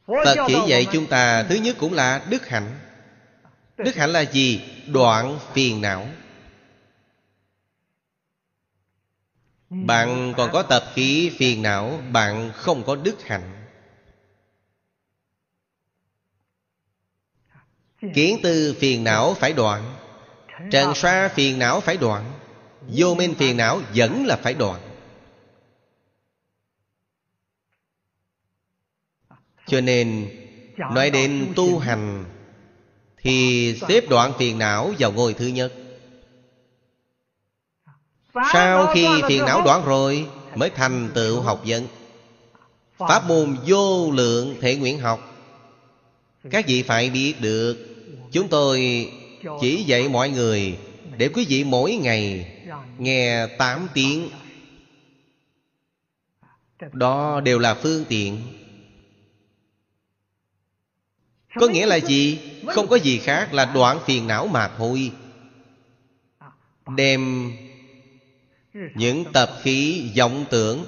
Phật chỉ dạy chúng ta, Thứ nhất cũng là đức hạnh. Đức hạnh là gì? Đoạn phiền não. Bạn còn có tập khí phiền não, Bạn không có đức hạnh. Kiến tư phiền não phải đoạn, Trần xoa phiền não phải đoạn, Vô minh phiền não vẫn là phải đoạn. Cho nên, Nói đến tu hành, Thì xếp đoạn phiền não vào ngôi thứ nhất. Sau khi phiền não đoạn rồi Mới thành tựu học vấn. Pháp môn vô lượng thể nguyện học. Các vị phải biết được Chúng tôi chỉ dạy mọi người Để quý vị mỗi ngày Nghe 8 tiếng. Đó đều là phương tiện. Có nghĩa là gì? Không có gì khác là đoạn phiền não mà thôi. Đem những tập khí vọng tưởng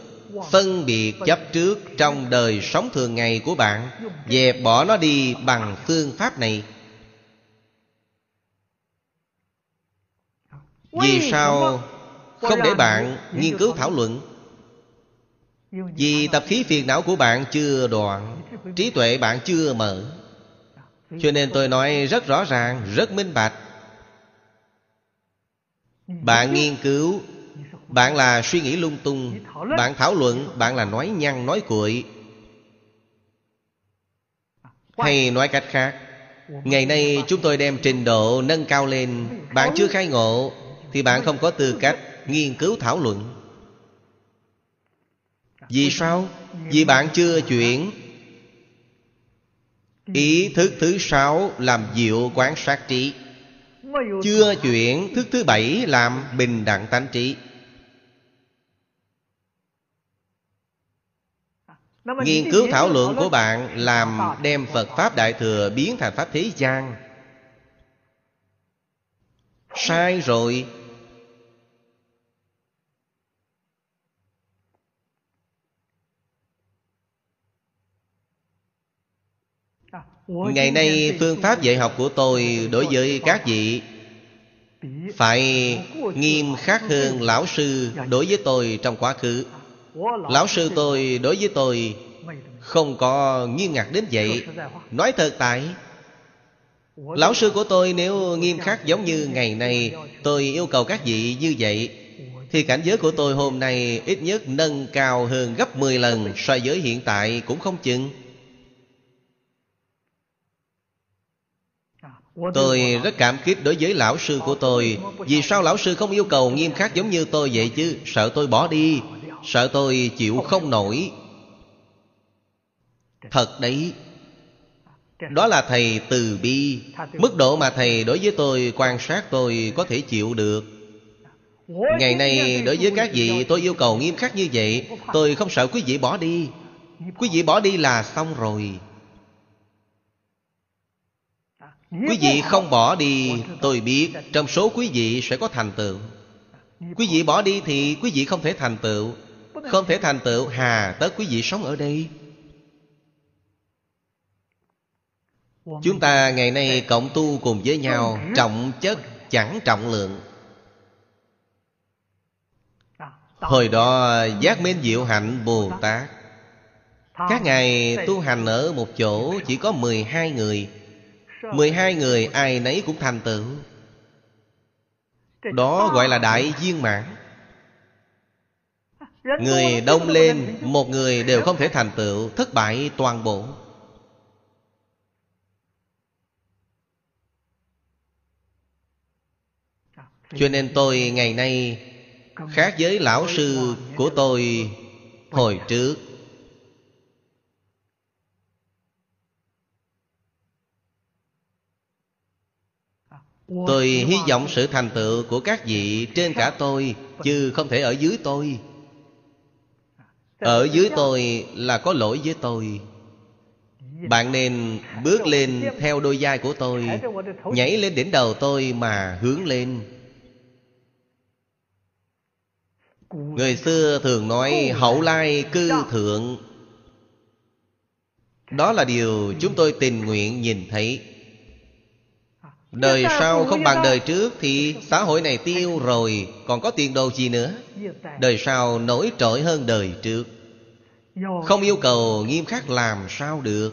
Phân biệt chấp trước trong đời sống thường ngày của bạn Dẹp bỏ nó đi bằng phương pháp này. Vì sao không để bạn nghiên cứu thảo luận? Vì tập khí phiền não của bạn chưa đoạn Trí tuệ bạn chưa mở. Cho nên tôi nói rất rõ ràng, rất minh bạch. Bạn nghiên cứu bạn là suy nghĩ lung tung, Bạn thảo luận, Bạn là nói nhăn, nói cuội. Hay nói cách khác, Ngày nay chúng tôi đem trình độ nâng cao lên, Bạn chưa khai ngộ, Thì bạn không có tư cách nghiên cứu thảo luận. Vì sao? Vì bạn chưa chuyển. Ý thức thứ sáu, làm diệu quán sát trí. Chưa chuyển, thức thứ bảy, làm bình đẳng tánh trí. Nghiên cứu thảo luận của bạn làm đem Phật Pháp Đại Thừa biến thành Pháp thế gian. Sai rồi. Ngày nay phương pháp dạy học của tôi Đối với các vị Phải nghiêm khắc hơn lão sư Đối với tôi trong quá khứ Lão sư tôi đối với tôi Không có nghiêm ngặt đến vậy. Nói thật tại, Lão sư của tôi nếu nghiêm khắc giống như ngày nay Tôi yêu cầu các vị như vậy, Thì cảnh giới của tôi hôm nay Ít nhất nâng cao hơn gấp 10 lần So với hiện tại cũng không chừng. Tôi rất cảm kích đối với lão sư của tôi. Vì sao lão sư không yêu cầu nghiêm khắc giống như tôi vậy chứ? Sợ tôi bỏ đi. Sợ tôi chịu không nổi. Thật đấy. Đó là thầy từ bi. Mức độ mà thầy đối với tôi quan sát tôi có thể chịu được. Ngày nay đối với các vị tôi yêu cầu nghiêm khắc như vậy, Tôi không sợ quý vị bỏ đi. Quý vị bỏ đi là xong rồi. Quý vị không bỏ đi, Tôi biết trong số quý vị sẽ có thành tựu. Quý vị bỏ đi thì quý vị không thể thành tựu. Không thể thành tựu. Hà tất quý vị sống ở đây. Chúng ta ngày nay cộng tu cùng với nhau Trọng chất chẳng trọng lượng. Hồi đó giác minh diệu hạnh Bồ Tát. Các ngài tu hành ở một chỗ chỉ có 12 người. 12 người ai nấy cũng thành tựu. Đó gọi là đại viên mãn Người đông lên Một người đều không thể thành tựu Thất bại toàn bộ. Cho nên tôi ngày nay Khác với lão sư của tôi Hồi trước. Tôi hy vọng sự thành tựu của các vị trên cả tôi Chứ không thể ở dưới tôi Ở dưới tôi là có lỗi với tôi. Bạn nên bước lên theo đôi vai của tôi Nhảy lên đỉnh đầu tôi mà hướng lên. Người xưa thường nói hậu lai cư thượng. Đó là điều chúng tôi tình nguyện nhìn thấy Đời sau không bằng đời trước Thì xã hội này tiêu rồi Còn có tiền đồ gì nữa? Đời sau nổi trội hơn đời trước. Không yêu cầu nghiêm khắc làm sao được.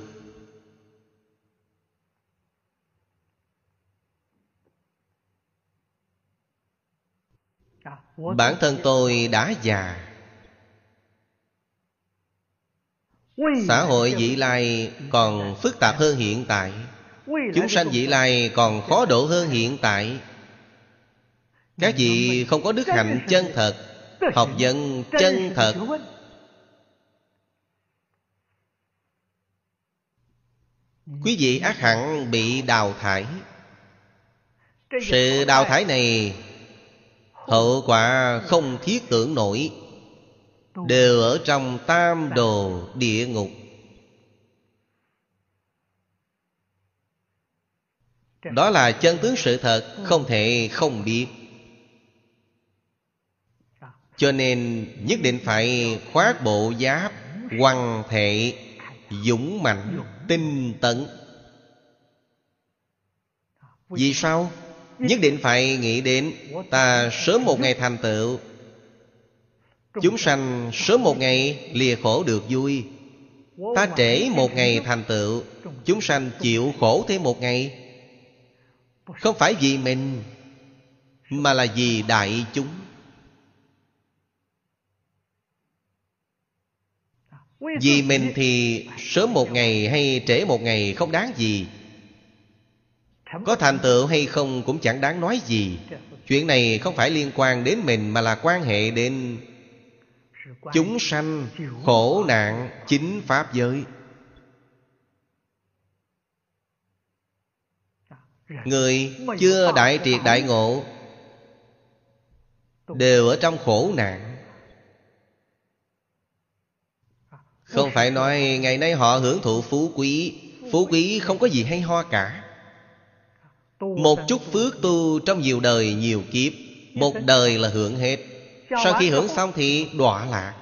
Bản thân tôi đã già. Xã hội vị lai còn phức tạp hơn hiện tại Chúng sanh vị lai còn khó độ hơn hiện tại. Các vị không có đức hạnh chân thật, Học dân chân thật. Quý vị ác hẳn bị đào thải. Sự đào thải này, Hậu quả không thiết tưởng nổi, Đều ở trong tam đồ địa ngục. Đó là chân tướng sự thật Không thể không biết. Cho nên nhất định phải khoác bộ giáp Hoàng thể Dũng mạnh Tinh tấn. Vì sao? Nhất định phải nghĩ đến Ta sớm một ngày thành tựu. Chúng sanh sớm một ngày lìa khổ được vui. Ta trễ một ngày thành tựu. Chúng sanh chịu khổ thêm một ngày Không phải vì mình Mà là vì đại chúng. Vì mình thì sớm một ngày hay trễ một ngày không đáng gì. Có thành tựu hay không cũng chẳng đáng nói gì. Chuyện này không phải liên quan đến mình Mà là quan hệ đến Chúng sanh khổ nạn chính Pháp giới Người chưa đại triệt đại ngộ Đều ở trong khổ nạn. Không phải nói ngày nay họ hưởng thụ phú quý. Phú quý không có gì hay ho cả. Một chút phước tu trong nhiều đời nhiều kiếp Một đời là hưởng hết. Sau khi hưởng xong thì đọa lạc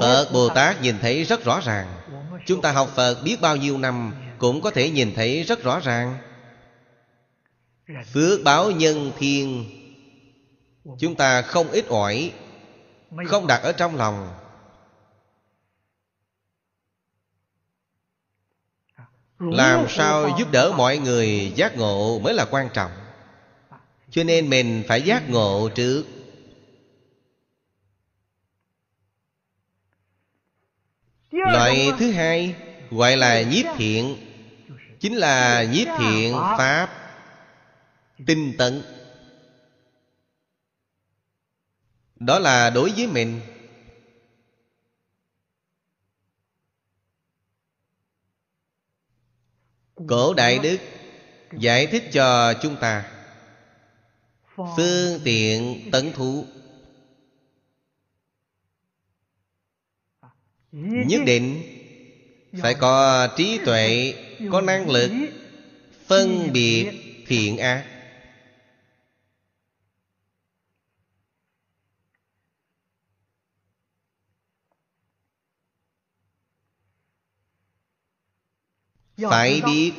phật bồ tát nhìn thấy rất rõ ràng. Chúng ta học phật biết bao nhiêu năm cũng có thể nhìn thấy rất rõ ràng. Phước báo nhân thiên, chúng ta không ít ỏi, không đặt ở trong lòng. Làm sao giúp đỡ mọi người giác ngộ mới là quan trọng. Cho nên mình phải giác ngộ trước. Loại thứ hai gọi là nhiếp thiện, chính là nhiếp thiện pháp tinh tấn. Đó là đối với mình. Cổ đại đức giải thích cho chúng ta. Phương tiện tấn thú. Nhất định phải có trí tuệ, có năng lực phân biệt thiện ác. Phải biết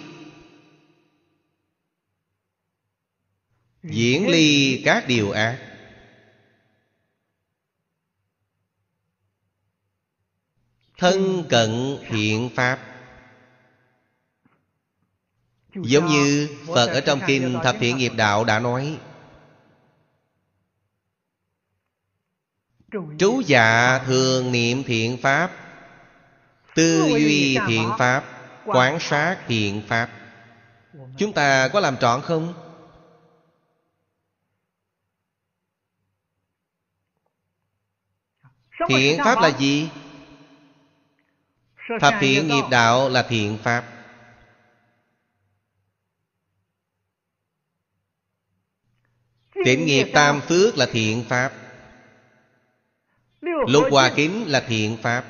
diễn ly các điều ác. Thân cận thiện pháp. Giống như phật ở trong kinh thập thiện nghiệp đạo đã nói trú dạ thường niệm thiện pháp tư duy thiện pháp quán sát thiện pháp. Chúng ta có làm trọn không? Thiện pháp là gì thập thiện nghiệp đạo là thiện pháp. Tịnh nghiệp tam phước là thiện pháp. Lục hòa kính là thiện pháp.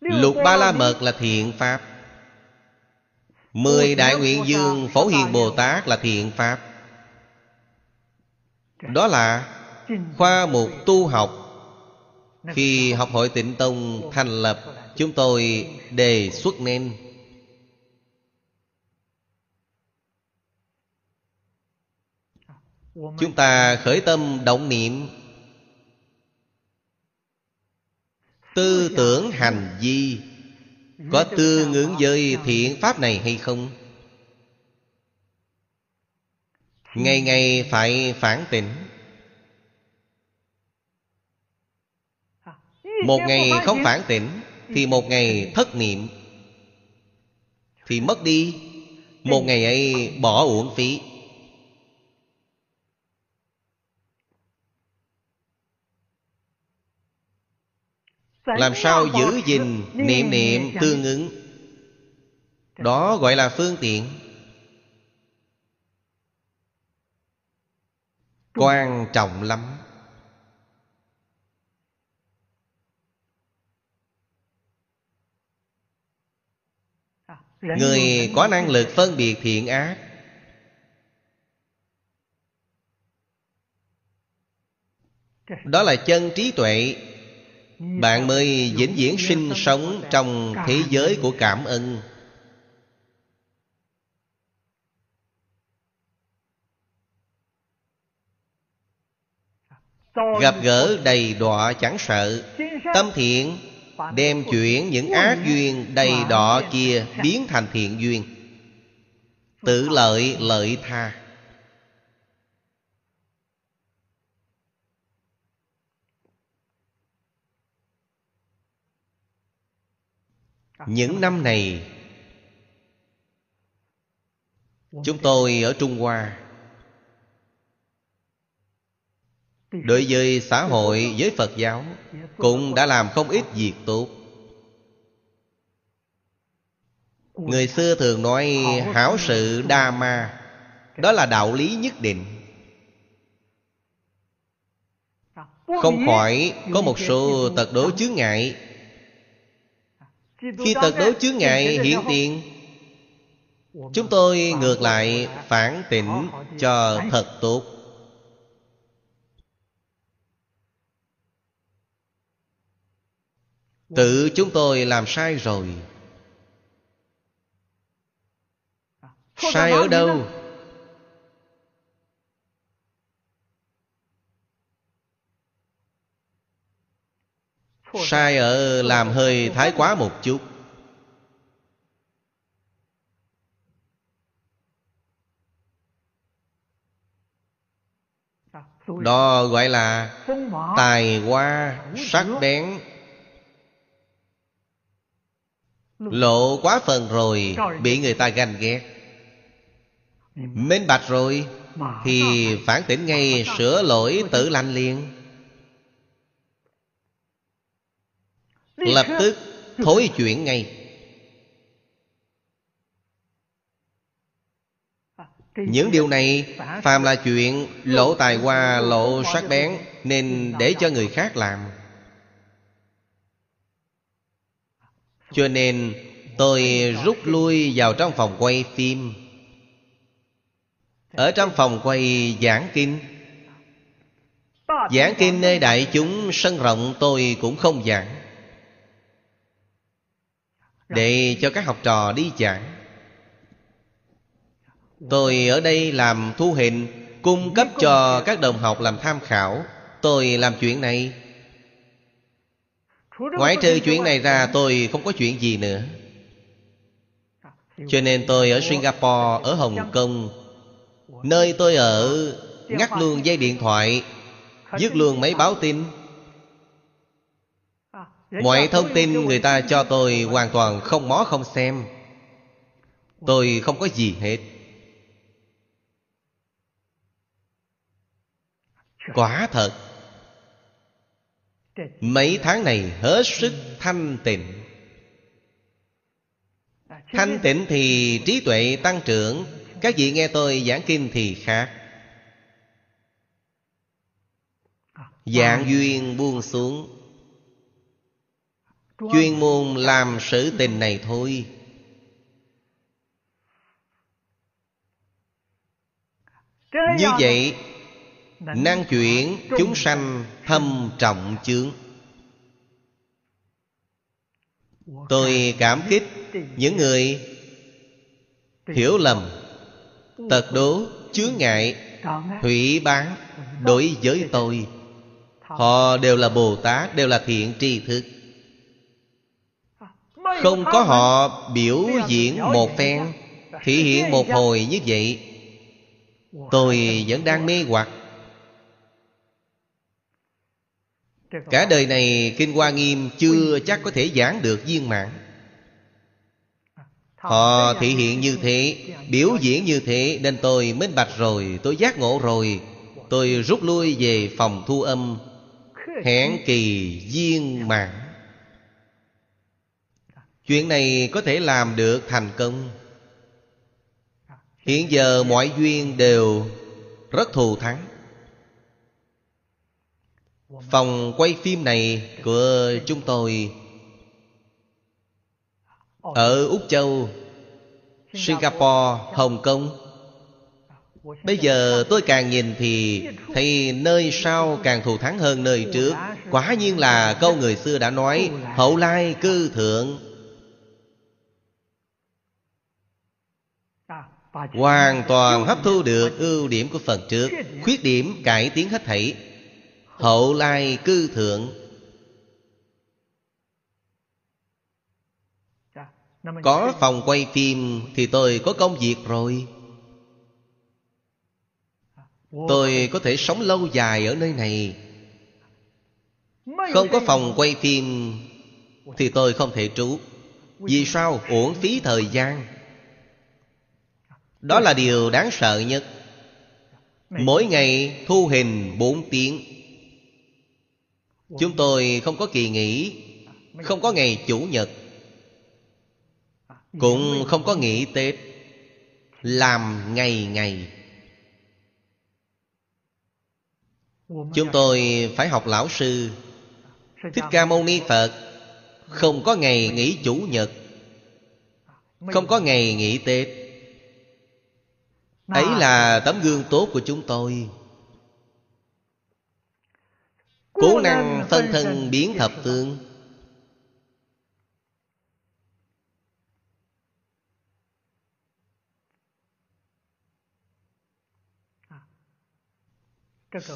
Lục ba la mật là thiện pháp. Mười đại nguyện dương Phổ hiền Bồ Tát là thiện pháp. Đó là khoa mục tu học khi học hội tịnh tông thành lập, Chúng tôi đề xuất nên. Chúng ta khởi tâm động niệm. Tư tưởng hành vi, Có tương ứng với thiện pháp này hay không? Ngày ngày phải phản tỉnh. Một ngày không phản tỉnh Thì một ngày thất niệm. Thì mất đi Một ngày ấy bỏ uổng phí. Làm sao giữ gìn niệm niệm tương ứng? Đó gọi là phương tiện. Quan trọng lắm người có năng lực phân biệt thiện ác. Đó là chân trí tuệ. Bạn mới vĩnh viễn sinh sống trong thế giới của cảm ơn. Gặp gỡ đầy đọa chẳng sợ. tâm thiện đem chuyển những ác duyên đầy đỏ kia biến thành thiện duyên. Tự lợi lợi tha. Những năm này, chúng tôi ở trung hoa Ừ. đối với xã hội, với phật giáo, cũng đã làm không ít việc tốt. Người xưa thường nói hảo sự đa ma, đó là đạo lý nhất định. Không khỏi có một số tật đố chướng ngại. Khi tật đố chướng ngại hiện tiền, Chúng tôi ngược lại phản tỉnh cho thật tốt. tự chúng tôi làm sai rồi. Sai ở đâu? sai ở làm hơi thái quá một chút. Đó gọi là tài hoa sắc bén lộ quá phần rồi bị người ta ganh ghét. Minh bạch rồi thì phản tỉnh ngay sửa lỗi tự lành liền. Lập tức thối chuyển ngay. Những điều này phàm là chuyện lộ tài hoa lộ sắc bén nên để cho người khác làm. Cho nên tôi rút lui vào trong phòng quay phim. Ở trong phòng quay giảng kinh. Giảng kinh nơi đại chúng sân rộng tôi cũng không giảng. Để cho các học trò đi giảng. Tôi ở đây làm thu hình, Cung cấp cho các đồng học làm tham khảo. Tôi làm chuyện này ngoại trừ chuyện này ra tôi không có chuyện gì nữa. Cho nên tôi ở singapore ở hồng kông nơi tôi ở ngắt luôn dây điện thoại dứt luôn mấy báo tin. Mọi thông tin người ta cho tôi hoàn toàn không mó không xem. Tôi không có gì hết. Quả thật mấy tháng này hết sức thanh tịnh. Thanh tịnh thì trí tuệ tăng trưởng, các vị nghe tôi giảng kinh thì khác. Dạng duyên buông xuống. Chuyên môn làm sự tình này thôi. Như vậy năng chuyển chúng sanh thâm trọng chướng. Tôi cảm kích những người hiểu lầm tật đố chướng ngại hủy bán đối với tôi. Họ đều là bồ tát đều là thiện tri thức. Không có họ biểu diễn một phen thể hiện một hồi như vậy. Tôi vẫn đang mê hoặc cả đời này kinh hoa nghiêm chưa chắc có thể giảng được viên mãn. Họ thể hiện như thế biểu diễn như thế nên tôi minh bạch rồi tôi giác ngộ rồi. Tôi rút lui về phòng thu âm hẹn kỳ viên mạng chuyện này có thể làm được thành công. Hiện giờ mọi duyên đều rất thù thắng. Phòng quay phim này của chúng tôi Ở Úc Châu Singapore, Hồng Kông. Bây giờ tôi càng nhìn thì Thấy nơi sau càng thù thắng hơn nơi trước. Quả nhiên là câu người xưa đã nói Hậu lai cư thượng. Hoàn toàn hấp thu được ưu điểm của phần trước. Khuyết điểm cải tiến hết thảy hậu lai cư thượng. Có phòng quay phim thì tôi có công việc rồi. Tôi có thể sống lâu dài ở nơi này. Không có phòng quay phim thì tôi không thể trú. Vì sao? Uổng phí thời gian. Đó là điều đáng sợ nhất. Mỗi ngày thu hình bốn tiếng chúng tôi không có kỳ nghỉ, không có ngày chủ nhật, cũng không có nghỉ tết, làm ngày ngày. Chúng tôi phải học lão sư. Thích ca mâu ni phật, không có ngày nghỉ chủ nhật, không có ngày nghỉ tết. Ấy là tấm gương tốt của chúng tôi. Cố năng phân thân biến thập phương.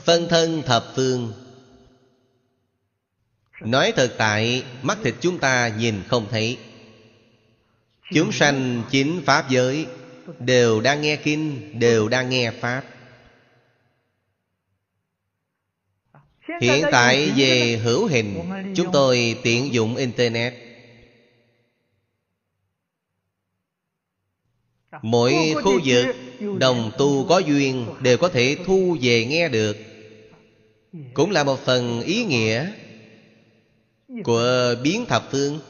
Phân thân thập phương. Nói thật tại Mắt thịt chúng ta nhìn không thấy. Chúng sanh chính Pháp giới Đều đang nghe kinh Đều đang nghe Pháp Hiện tại về hữu hình Chúng tôi tiện dụng Internet. Mỗi khu vực đồng tu có duyên Đều có thể thu về nghe được. Cũng là một phần ý nghĩa Của biến thập phương.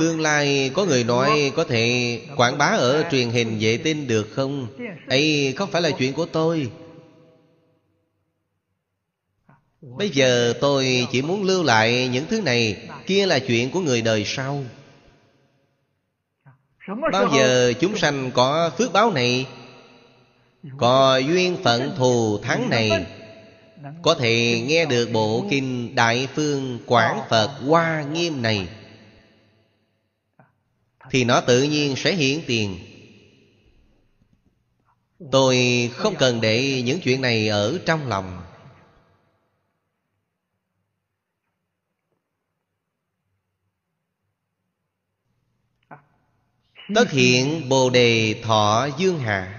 Tương lai có người nói có thể quảng bá ở truyền hình vệ tinh được không? ấy không phải là chuyện của tôi Bây giờ tôi chỉ muốn lưu lại những thứ này, Kia là chuyện của người đời sau. Bao giờ chúng sanh có phước báo này, Có duyên phận thù thắng này, Có thể nghe được bộ kinh Đại Phương Quảng Phật Hoa Nghiêm này, Thì nó tự nhiên sẽ hiện tiền. Tôi không cần để những chuyện này ở trong lòng. Tất hiện Bồ Đề Thọ Dương Hạ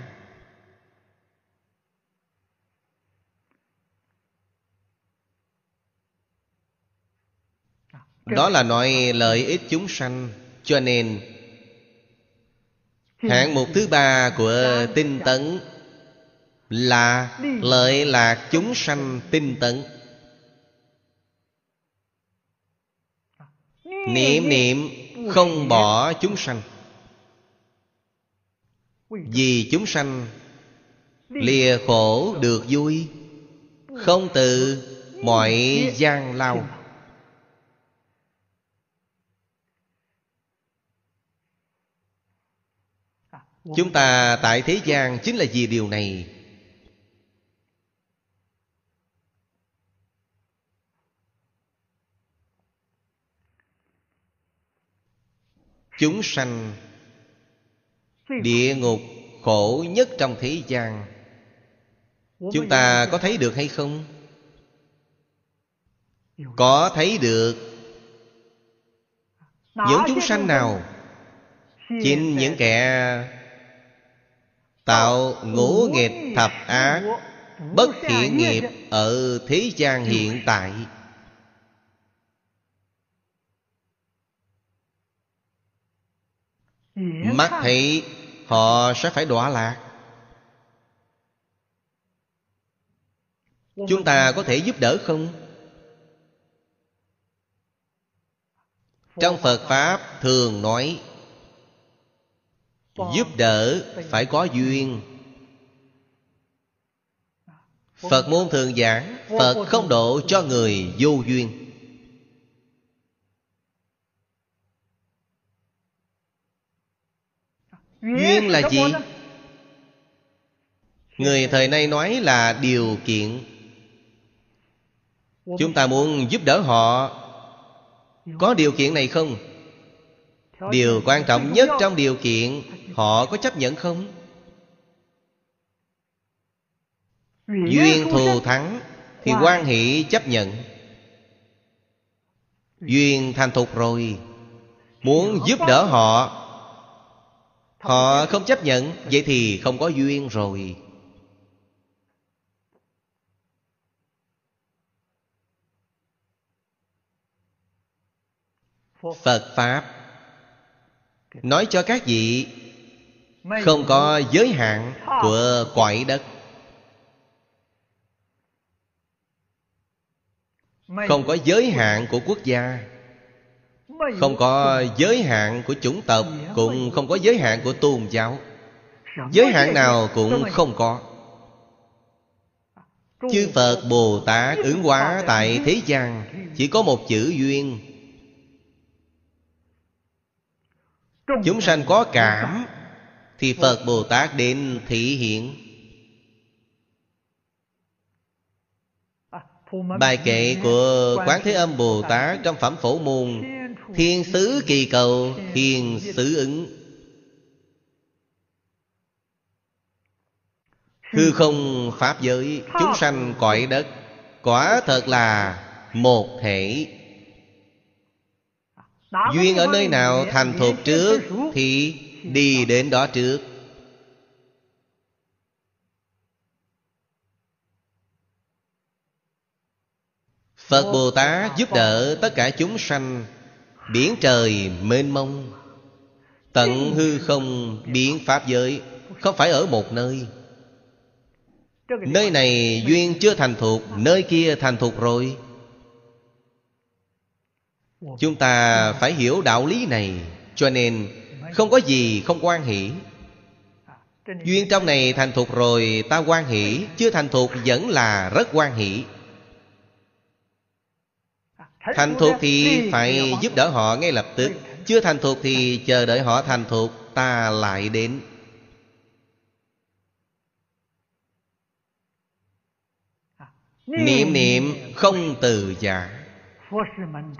Đó là nói lợi ích chúng sanh Cho nên Hạng mục thứ ba của tinh tấn Là lợi lạc chúng sanh tinh tấn. Niệm niệm không bỏ chúng sanh vì chúng sanh Lìa khổ được vui, Không từ mọi gian lao. Chúng ta tại thế gian chính là vì điều này. Chúng sanh Địa ngục khổ nhất trong thế gian. Chúng ta có thấy được hay không? Có thấy được. Những chúng sanh nào? Chính những kẻ Tạo ngũ nghịch thập ác Bất thiện nghiệp Ở thế gian hiện tại. Mắt thấy Họ sẽ phải đọa lạc. Chúng ta có thể giúp đỡ không? Trong Phật Pháp thường nói Giúp đỡ phải có duyên. Phật môn thường giảng Phật không độ cho người vô duyên Duyên là gì? Người thời nay nói là điều kiện. Chúng ta muốn giúp đỡ họ. Có điều kiện này không? Điều quan trọng nhất trong điều kiện Họ có chấp nhận không? Duyên thù thắng Thì quan hệ chấp nhận. Duyên thành thục rồi. Muốn giúp đỡ họ Họ không chấp nhận, Vậy thì không có duyên rồi. Phật Pháp Nói cho các vị, Không có giới hạn của quải đất. Không có giới hạn của quốc gia. Không có giới hạn của chủng tộc, Cũng không có giới hạn của tôn giáo. Giới hạn nào cũng không có. Chư Phật Bồ Tát ứng hóa tại thế gian, Chỉ có một chữ duyên. Chúng sanh có cảm, Thì Phật Bồ Tát đến thị hiện. Bài kệ của Quán Thế Âm Bồ Tát Trong Phẩm Phổ Môn Thiên xứ kỳ cầu Hiền xứ ứng. Hư không Pháp giới Chúng sanh cõi đất Quả thật là một thể. Duyên ở nơi nào thành thục trước Thì đi đến đó trước. Phật Bồ Tát giúp đỡ tất cả chúng sanh Biển trời mênh mông, Tận hư không biến Pháp giới, Không phải ở một nơi. Nơi này duyên chưa thành thục Nơi kia thành thục rồi. Chúng ta phải hiểu đạo lý này, Cho nên không có gì không quan hỷ. Duyên trong này thành thục rồi, ta quan hỷ, Chưa thành thục vẫn là rất quan hỷ. Thành thục thì phải giúp đỡ họ ngay lập tức. Chưa thành thục thì chờ đợi họ thành thục Ta lại đến. Niệm niệm không từ giả.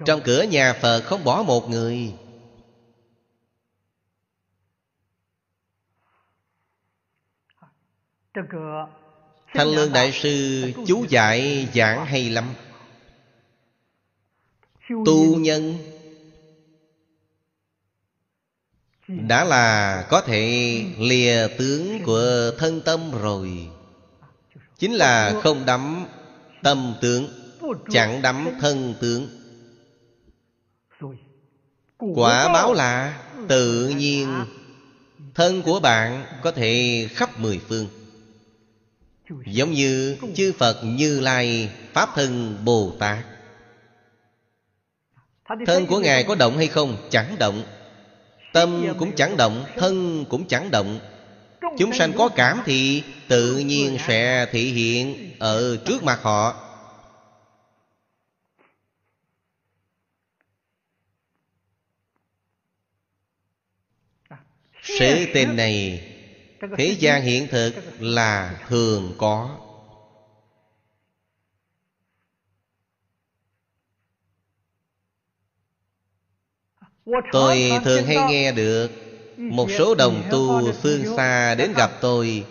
Trong cửa nhà Phật không bỏ một người. Thanh Lương Đại Sư chú dạy giảng hay lắm Tu nhân. Đã là có thể lìa tướng của thân tâm rồi. Chính là không đắm tâm tướng Chẳng đắm thân. tướng. Quả báo là tự nhiên Thân của bạn có thể khắp mười phương. Giống như chư Phật Như Lai Pháp thân Bồ Tát Thân của Ngài có động hay không? Chẳng động. Tâm cũng chẳng động Thân cũng chẳng động. Chúng sanh có cảm thì Tự nhiên sẽ thể hiện Ở trước mặt họ. Sự tình này Thế gian hiện thực là thường có Tôi thường hay nghe được Một số đồng tu phương xa đến gặp tôi.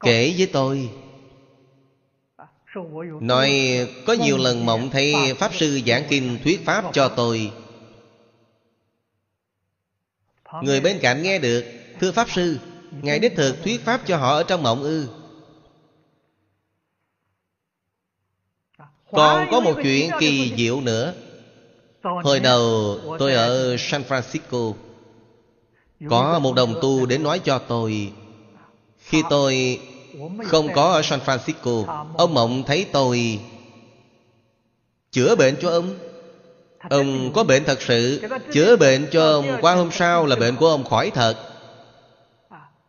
Kể với tôi Nói có nhiều lần mộng thấy Pháp Sư giảng kinh thuyết Pháp cho tôi. Người bên cạnh nghe được Thưa Pháp Sư Ngài đích thực thuyết Pháp cho họ ở trong mộng ư? Còn có một chuyện kỳ diệu nữa Hồi đầu tôi ở San Francisco. Có một đồng tu đến nói cho tôi. Khi tôi không có ở San Francisco Ông Mộng thấy tôi Chữa bệnh cho ông. Ông có bệnh thật sự Chữa bệnh cho ông Qua hôm sau là bệnh của ông khỏi thật.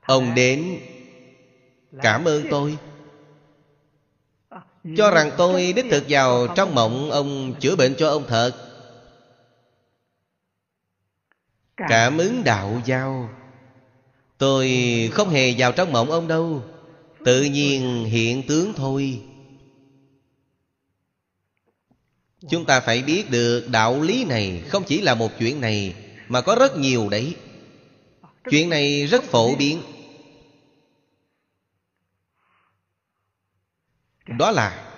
Ông đến Cảm ơn tôi. Cho rằng tôi đích thực vào trong mộng Ông chữa bệnh cho ông thật Cảm ứng đạo giao. Tôi không hề vào trong mộng ông đâu. Tự nhiên hiện tướng thôi. Chúng ta phải biết được đạo lý này Không chỉ là một chuyện này Mà có rất nhiều đấy. Chuyện này rất phổ biến. Đó là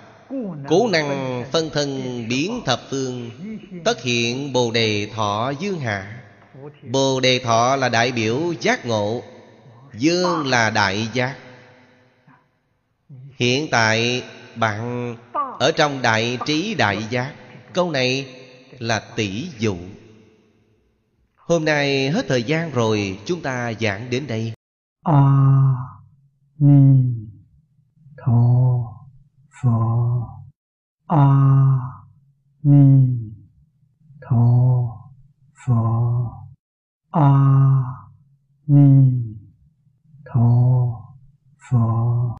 Cố năng phân thân biến thập phương Tất hiện Bồ Đề Thọ Dương Hạ bồ đề thọ là đại biểu giác ngộ dương là đại giác. Hiện tại bạn ở trong đại trí đại giác câu này là tỷ dụ. Hôm nay hết thời gian rồi chúng ta giảng đến đây. A à, ni tho pho. A à, ni tho pho. 阿弥陀佛。